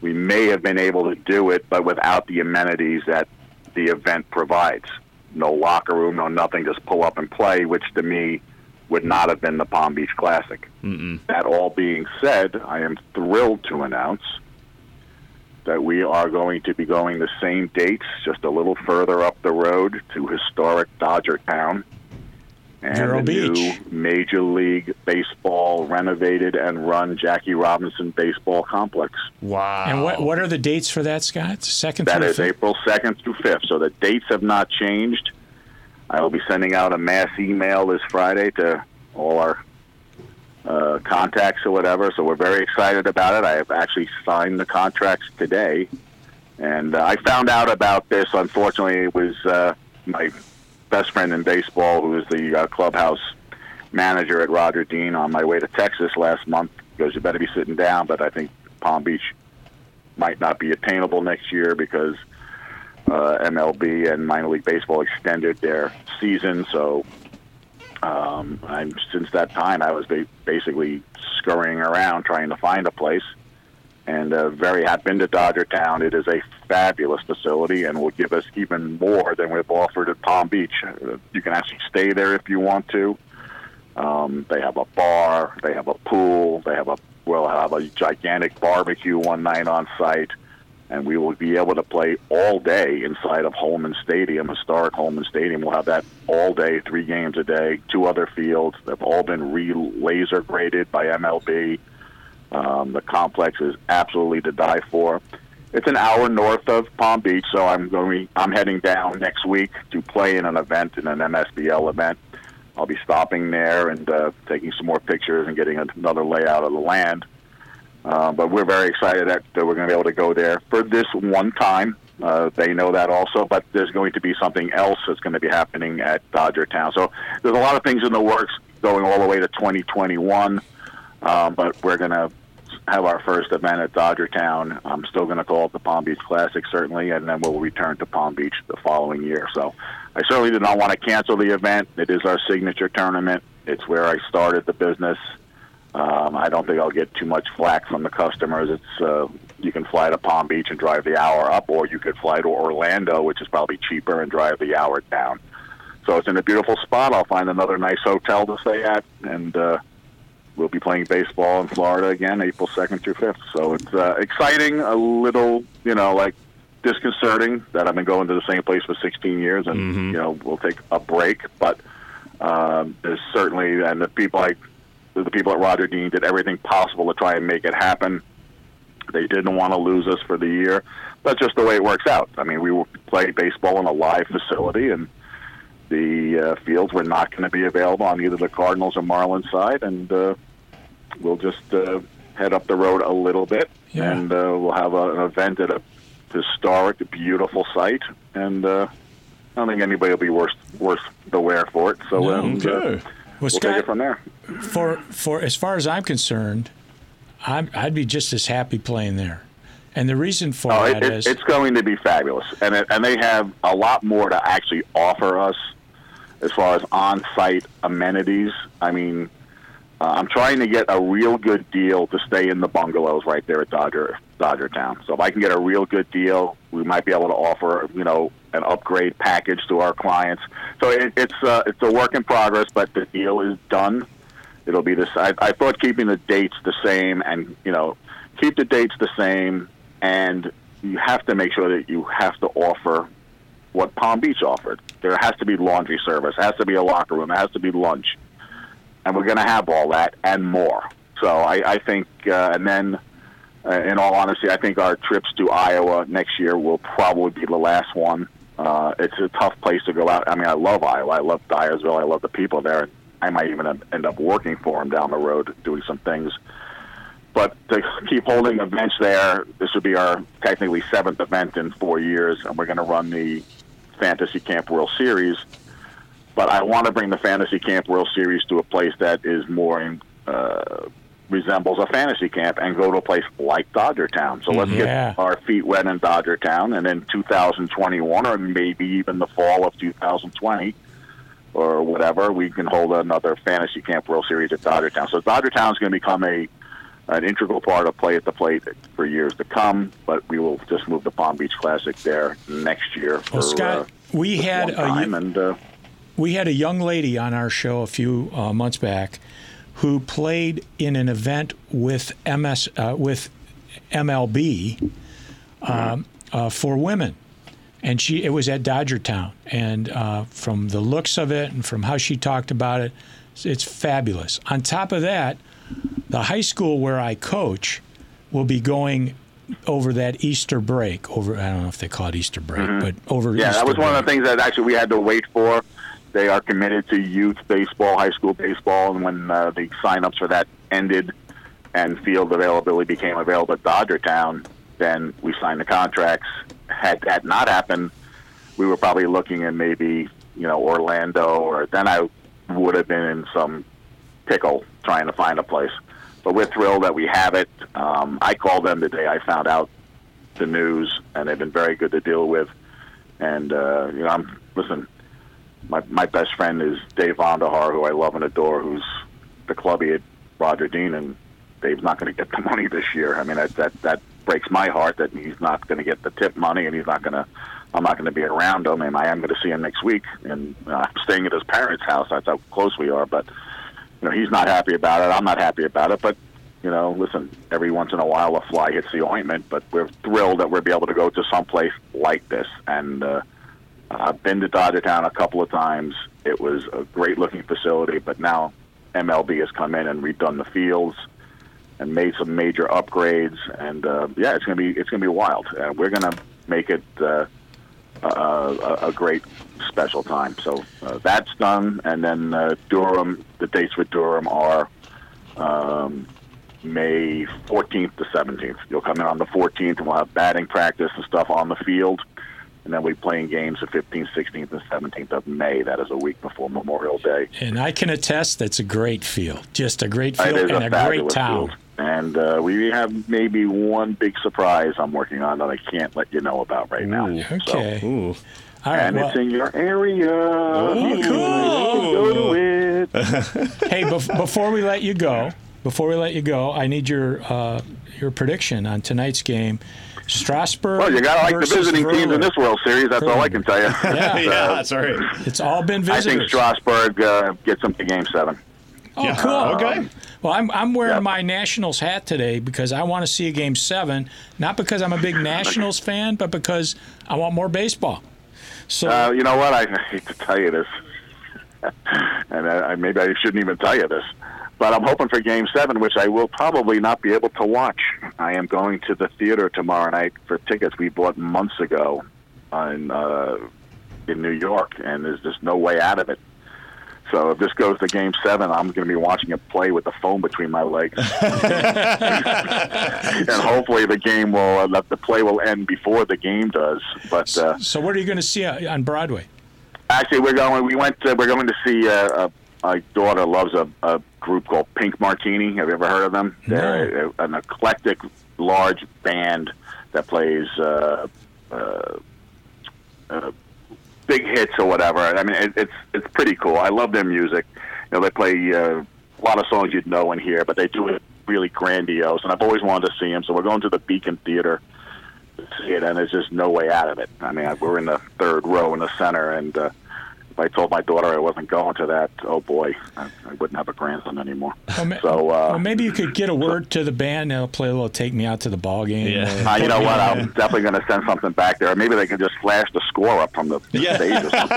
We may have been able to do it, but without the amenities that the event provides. No locker room, no nothing, just pull up and play, which to me would not have been the Palm Beach Classic. That all being said, I am thrilled to announce that we are going to be going the same dates, just a little further up the road to historic Dodger Town and Vero the Beach. new Major League Baseball renovated and run Jackie Robinson Baseball Complex. wow. And what what are the dates for that, Scott? Second That through is fifth? April 2nd through 5th. So the dates have not changed. I will be sending out a mass email this Friday to all our uh, contacts or whatever. So we're very excited about it. I have actually signed the contracts today. And uh, I found out about this. Unfortunately, it was uh, my best friend in baseball, who is the uh, clubhouse manager at Roger Dean, on my way to Texas last month. He Goes, you better be sitting down. But I think Palm Beach might not be attainable next year because uh, MLB and minor league baseball extended their season. So um, I'm since that time I was ba- basically scurrying around trying to find a place. And uh, very happy been to Dodger Town. It is a fabulous facility and will give us even more than we've offered at Palm Beach. Uh, you can actually stay there if you want to. Um, they have a bar, they have a pool, they have a we'll have a gigantic barbecue one night on site, and we will be able to play all day inside of Holman Stadium, historic Holman Stadium. We'll have that all day, three games a day, two other fields. They've all been re laser graded by MLB. Um, the complex is absolutely to die for. It's an hour north of Palm Beach, so I'm going. I'm heading down next week to play in an event, in an MSBL event. I'll be stopping there and uh, taking some more pictures and getting another layout of the land. Uh, but we're very excited that, that we're going to be able to go there for this one time. Uh, they know that also, but there's going to be something else that's going to be happening at Dodger Town. So there's a lot of things in the works going all the way to 2021. Um, but we're going to have our first event at Dodger Town. I'm still going to call it the Palm Beach Classic, certainly, and then we'll return to Palm Beach the following year. So I certainly did not want to cancel the event. It is our signature tournament. It's where I started the business. Um, I don't think I'll get too much flack from the customers. It's uh, you can fly to Palm Beach and drive the hour up, or you could fly to Orlando, which is probably cheaper, and drive the hour down. So it's in a beautiful spot. I'll find another nice hotel to stay at, and uh, we'll be playing baseball in Florida again, April 2nd through 5th. So it's uh, exciting, a little, you know, like disconcerting that I've been going to the same place for 16 years, and you know, we'll take a break. But um, there's certainly, and the people like the people at Roger Dean did everything possible to try and make it happen. They didn't want to lose us for the year. That's just the way it works out. I mean, we will play baseball in a live facility, and the uh, fields were not going to be available on either the Cardinals or Marlins side, and uh, we'll just uh, head up the road a little bit, Yeah. and uh, we'll have a, an event at a historic, beautiful site, and uh, I don't think anybody will be worse worse the wear for it. So No, um, uh, Okay. Well, we'll take it from there. for for as far as I'm concerned, I'm, I'd be just as happy playing there. And the reason for Oh, that it, is it's going to be fabulous, and it, and they have a lot more to actually offer us as far as on-site amenities. I mean, uh, I'm trying to get a real good deal to stay in the bungalows right there at Dodger Dodger Town. So if I can get a real good deal, we might be able to offer you know an upgrade package to our clients. So it, it's uh, it's a work in progress, but the deal is done. It'll be this. I, I thought keeping the dates the same, and you know, keep the dates the same, and you have to make sure that you have to offer what Palm Beach offered. There has to be laundry service, has to be a locker room, has to be lunch, and we're going to have all that and more. So I, I think, uh, and then, uh, in all honesty, I think our trips to Iowa next year will probably be the last one. Uh, it's a tough place to go out. I mean, I love Iowa. I love Dyersville. I love the people there. I might even end up working for them down the road, doing some things. But to keep holding events there, this would be our technically seventh event in four years, and we're going to run the Fantasy Camp World Series. But I want to bring the Fantasy Camp World Series to a place that is more in, uh, resembles a fantasy camp and go to a place like Dodger Town. So let's Yeah. get our feet wet in Dodger Town, and in 2021 or maybe even the fall of 2020 or whatever, we can hold another Fantasy Camp World Series at Dodger Town. So Dodger Town is going to become a an integral part of Play at the Plate for years to come. But we will just move the Palm Beach Classic there next year. For, Well, Scott, uh, we had a time, and uh, we had a young lady on our show a few uh, months back who played in an event with MS uh, with MLB um, uh, for women, and she it was at Dodger Town, and uh, from the looks of it and from how she talked about it, it's, fabulous. On top of that, the high school where I coach will be going over that Easter break. Over I don't know if they call it Easter break, but over Mm-hmm. yeah, Easter that was one of the things that actually we had to wait for. They are committed to youth baseball, high school baseball, and when uh, the sign-ups for that ended and field availability became available at Dodger Town, then we signed the contracts. Had that not happened, we were probably looking at maybe you know Orlando, or then I would have been in some pickle trying to find a place. But we're thrilled that we have it. Um, I called them the day I found out the news, and they've been very good to deal with. And uh, you know, I'm listen. My my best friend is Dave Vondahar, who I love and adore, who's the clubby at Roger Dean, and Dave's not going to get the money this year. I mean, that that that breaks my heart that he's not going to get the tip money, and he's not going to. I'm not going to be around him, and I am going to see him next week. And uh, I'm staying at his parents' house. That's how close we are. But you know, he's not happy about it. I'm not happy about it. But you know, listen, every once in a while a fly hits the ointment. But we're thrilled that we'll be able to go to some place like this. And uh, I've been to Dodger Town a couple of times. It was a great looking facility, but now MLB has come in and redone the fields and made some major upgrades. And uh, yeah, it's gonna be it's gonna be wild. And we're gonna make it. Uh, uh, a, a great special time. So uh, that's done, and then uh, Durham. The dates with Durham are um, May 14th to 17th. You'll come in on the 14th, and we'll have batting practice and stuff on the field, and then we'll be playing games the 15th, 16th, and 17th of May. That is a week before Memorial Day. And I can attest that's a great field. Just a great field and a a, great town. field. And uh, we have maybe one big surprise I'm working on that I can't let you know about right now. So- Okay. Ooh. All right. and Well, it's in your area. You can Go to it. hey, bef- before we let you go, before we let you go, I need your uh, your prediction on tonight's game. Strasburg. Well, you got to like the versus visiting teams in this World Series. That's all I can tell you. Yeah. yeah, Uh, that's right. It's all been visiting. I think Strasburg uh, gets them to Game Seven. Oh, Yeah. cool. Okay. Well, I'm, I'm wearing Yeah. my Nationals hat today because I want to see a game seven, not because I'm a big Nationals fan, but because I want more baseball. So, Uh, you know what? I hate to tell you this, and I, maybe I shouldn't even tell you this, but I'm hoping for Game Seven, which I will probably not be able to watch. I am going to the theater tomorrow night for tickets we bought months ago in uh, in New York, and there's just no way out of it. So if this goes to Game Seven, I'm going to be watching it play with the phone between my legs, and hopefully the game will uh, the play will end before the game does. But uh, so what are you going to see on Broadway? Actually, we're going. We went. To, we're going to see. Uh, uh, my daughter loves a, a group called Pink Martini. Have you ever heard of them? They're a, an eclectic, large band that plays uh, uh, uh, big hits or whatever. I mean, it, it's it's pretty cool. I love their music. You know, they play uh, a lot of songs you'd know and hear, but they do it really grandiose. And I've always wanted to see them. So we're going to the Beacon Theater to see it, and there's just no way out of it. I mean, we're in the third row in the center, and uh, if I told my daughter I wasn't going to that, oh boy, I, I wouldn't have a grandson anymore. Well, ma- So, uh, well, maybe you could get a word to the band. They'll play a little "Take Me Out to the Ball Game." Yeah. Uh, you know what? I'm definitely going to send something back there. Maybe they can just flash the score up from the Yeah. stage or something.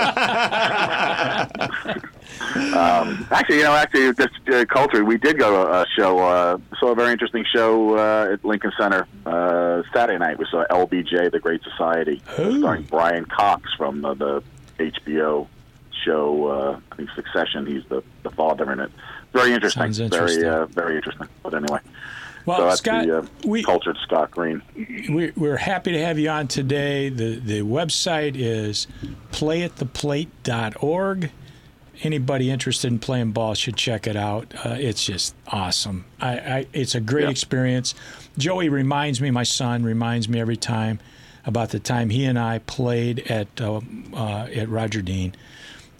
um, actually, you know, actually, this uh, culture, we did go to a show, uh, saw a very interesting show uh, at Lincoln Center uh, Saturday night. We saw LBJ, The Great Society, starring Brian Cox from uh, the HBO show, uh, I think Succession. He's the, the father in it. Very interesting. Interesting. Very, uh, very interesting. But anyway. Well, so that's Scott, the uh, we, cultured Scott Green. we, we're happy to have you on today. The, the website is playattheplate.org. Anybody interested in playing ball should check it out. Uh, it's just awesome. I, I, it's a great Yeah. experience. Joey reminds me, my son reminds me every time about the time he and I played at uh, uh, at Roger Dean,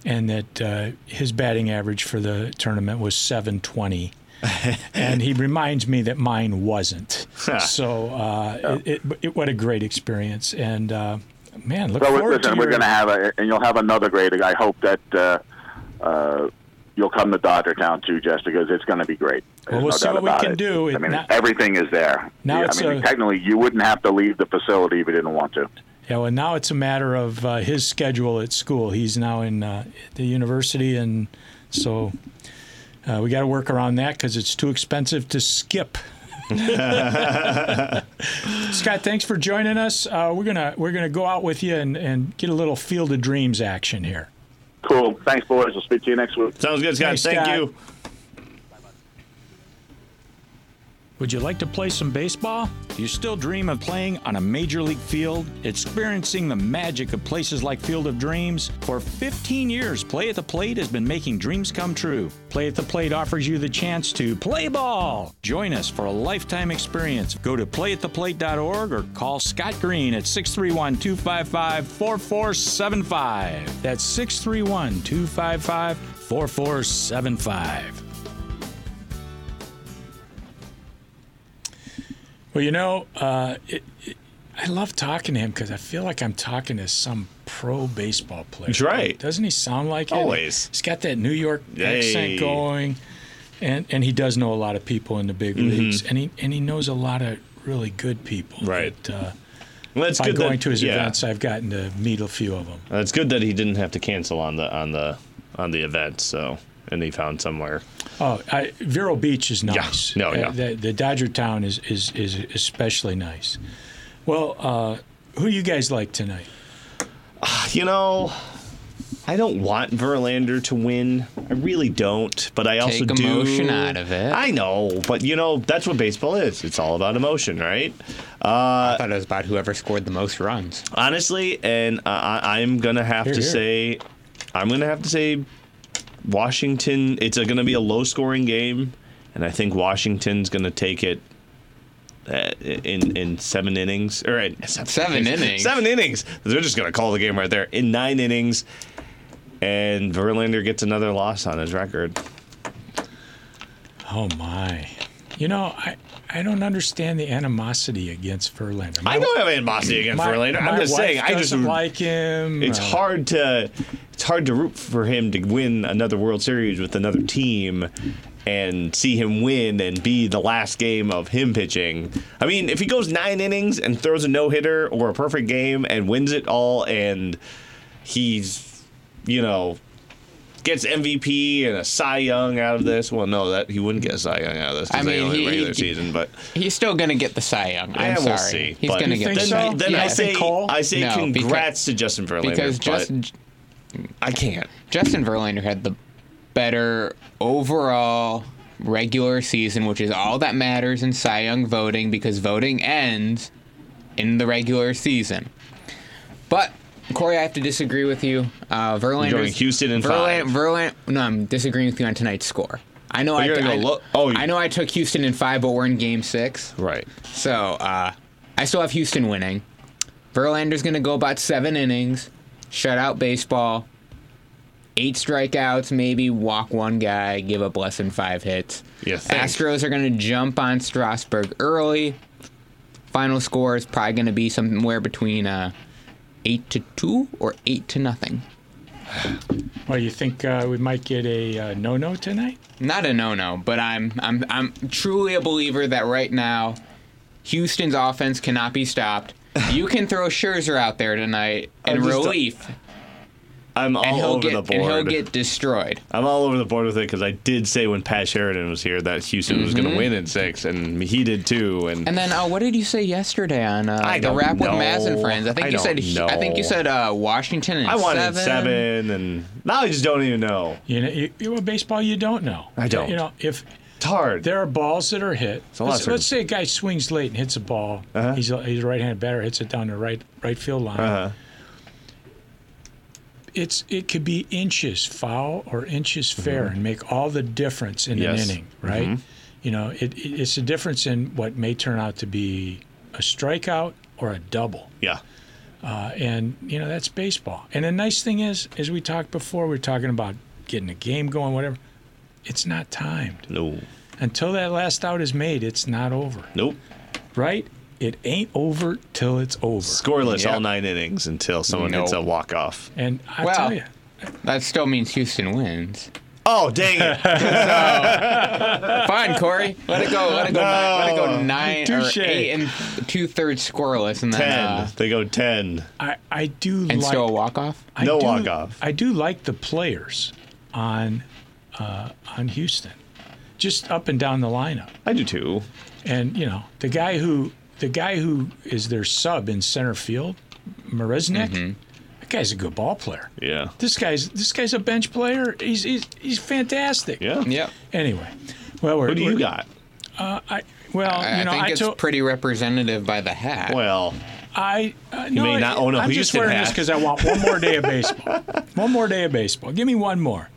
and that uh, his batting average for the tournament was 720. and he reminds me that mine wasn't. so uh, it, it, it, what a great experience. And uh, man, look So forward listen, to we're going to have a, and you'll have another great. I hope that uh, uh, you'll come to Dodger Town too, just because it's going to be great. There's Well, we'll no see what we can it. do. I mean, everything is there. Now Yeah, I mean, a- technically, you wouldn't have to leave the facility if you didn't want to. Yeah, well, now it's a matter of uh, his schedule at school. He's now in uh, the university, and so uh, we got to work around that because it's too expensive to skip. Scott, thanks for joining us. Uh, we're gonna we're gonna go out with you and, and get a little Field of Dreams action here. Cool. Thanks, boys. We'll speak to you next week. Sounds good, Scott. Thanks, Thank Scott. you. Would you like to play some baseball? Do you still dream of playing on a major league field? Experiencing the magic of places like Field of Dreams? For 15 years, Play at the Plate has been making dreams come true. Play at the Plate offers you the chance to play ball. Join us for a lifetime experience. Go to playattheplate.org or call Scott Green at 631 255 4475. That's 631 255 4475. Well, you know, uh, it, it, I love talking to him because I feel like I'm talking to some pro baseball player. That's right. Doesn't he sound like it? Always. He's got that New York Hey. accent going, and and he does know a lot of people in the big Mm-hmm. leagues, and he and he knows a lot of really good people. Right. But, uh, Well, it's by good going that, to his yeah. events, I've gotten to meet a few of them. Uh, It's good that he didn't have to cancel on the on the on the event. So, and they found somewhere. Oh, I, Vero Beach is nice. No, yeah. Uh, the, the Dodger Town is, is is especially nice. Well, uh, who do you guys like tonight? You know, I don't want Verlander to win. I really don't. But I also Take do. emotion out of it. I know, but you know that's what baseball is. It's all about emotion, right? I thought it was about whoever scored the most runs. Honestly, and I, I'm gonna have Here, to here. say, I'm gonna have to say, Washington. It's gonna be a low-scoring game, and I think Washington's gonna take it. uh, In in seven innings or in seven, Seven innings? seven innings. They're just gonna call the game right there in nine innings, and Verlander gets another loss on his record. Oh my! You know, I I don't understand the animosity against Verlander. I don't have animosity against my, Verlander. my I'm just saying. I just like him. it's Uh, hard to it's hard to root for him to win another World Series with another team and see him win and be the last game of him pitching. I mean, if he goes nine innings and throws a no hitter or a perfect game and wins it all and he's you know gets MVP and a Cy Young out of this. Well, no, that he wouldn't get a Cy Young out of this I mean, only he- regular he- season. But He's still gonna get the Cy Young. I'm yeah, sorry. we'll see. He's gonna get the then, Cy so? Young. then yeah, I say I say No, because- congrats to Justin Verlander. because but just I can't. Justin Verlander had the better overall regular season, which is all that matters in Cy Young voting because voting ends in the regular season. But Corey, I have to disagree with you. Uh, Verlander. going Houston in Verlander, five. Verlander. No, I'm disagreeing with you on tonight's score. I know But I, go oh, I know I took Houston in five, but we're in Game Six. Right. So uh, I still have Houston winning. Verlander's going to go about seven innings, shut out baseball, eight strikeouts, maybe walk one guy, give up less than five hits. Think? Astros are going to jump on Strasburg early. Final score is probably going to be somewhere between uh, eight to two or eight to nothing. Well, you think uh, we might get a uh, no-no tonight? Not a no-no, but I'm I'm I'm truly a believer that right now, Houston's offense cannot be stopped. You can throw Scherzer out there tonight in I'm relief. I'm all over get the board. and he'll get destroyed. I'm all over the board with it because I did say when Pat Sheridan was here that Houston was going to win in six, and he did too. And, Mm-hmm. And then, uh, what did you say yesterday on uh, I the don't rap with know. Maz and friends? I think I you said don't I think you know. said uh, Washington and I wanted seven. seven, and now I just don't even know. You know, you, you know, baseball, you don't know. I don't. You know, if It's hard. there are balls that are hit. a lot Let's, of let's say a guy swings late and hits a ball. Uh-huh. He's a, he's a right-handed batter, hits it down the right right field line. Uh-huh. It's it could be inches foul or inches fair and make all the difference in Mm-hmm. Yes. an inning, right? You know, it, it, it's a difference in what may turn out to be a strikeout or a double. Yeah. Uh, and you know that's baseball. And the nice thing is, as we talked before, we are talking about getting a game going, whatever. It's not timed No. until that last out is made. It's not over, Nope. right? It ain't over till it's over. Scoreless Yep. all nine innings until someone hits a walk off. And I Well- tell you, That still means Houston wins. Oh dang it! Fine, Corey. Let it go. Let it go. Nine, let it go nine or eight and two thirds scoreless, and then ten. uh, they go ten. I, I do and like still a walk off. No walk-off. I do like the players on uh, on Houston, just up and down the lineup. I do too. And you know the guy who the guy who is their sub in center field, Marisnick. That guy's a good ball player. Yeah. This guy's this guy's a bench player. He's he's, he's fantastic. Yeah. Yep. Anyway, well, we're, Who do you we're- got? I well, I, you know, I think I it's told pretty representative by the hat. Well, I uh, no, may not own a I'm just wearing hat. this because I want one more day of baseball. one more day of baseball. Give me one more.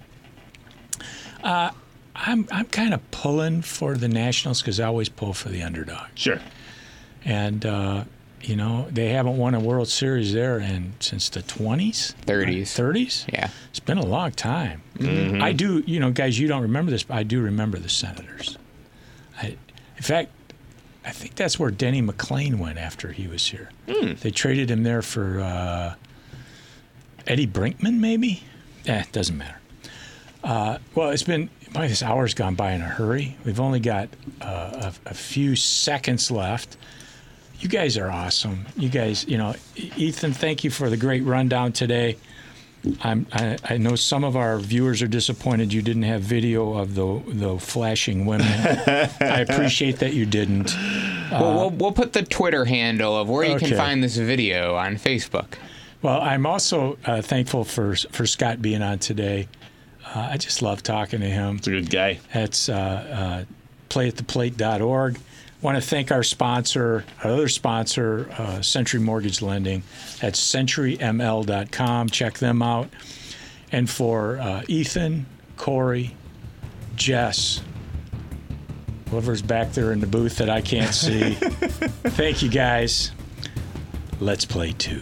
Uh, I'm I'm kind of pulling for the Nationals because I always pull for the underdog, sure. And uh, you know they haven't won a World Series there in since the 20s, 30s. 30s. Yeah. It's been a long time. Mm-hmm. I do, you know, guys, you don't remember this, but I do remember the Senators. I, in fact, I think that's where Denny McLain went after he was here. Hmm. They traded him there for uh, Eddie Brinkman, maybe. Eh, it doesn't matter. Uh, well, it's been boy, this hour's gone by in a hurry. We've only got uh, a, a few seconds left. You guys are awesome. You guys, you know, Ethan, thank you for the great rundown today. I'm, I, I know some of our viewers are disappointed you didn't have video of the the flashing women. I appreciate that you didn't. well, we'll we'll put the Twitter handle of where you Okay. can find this video on Facebook. Well, I'm also uh, thankful for for Scott being on today. Uh, I just love talking to him. It's a good guy. That's uh, uh, playattheplate.org. Want to thank our sponsor, our other sponsor, uh, Century Mortgage Lending. That's centuryml.com. Check them out. And for uh, Ethan, Corey, Jess, whoever's back there in the booth that I can't see, thank you guys. Let's play two.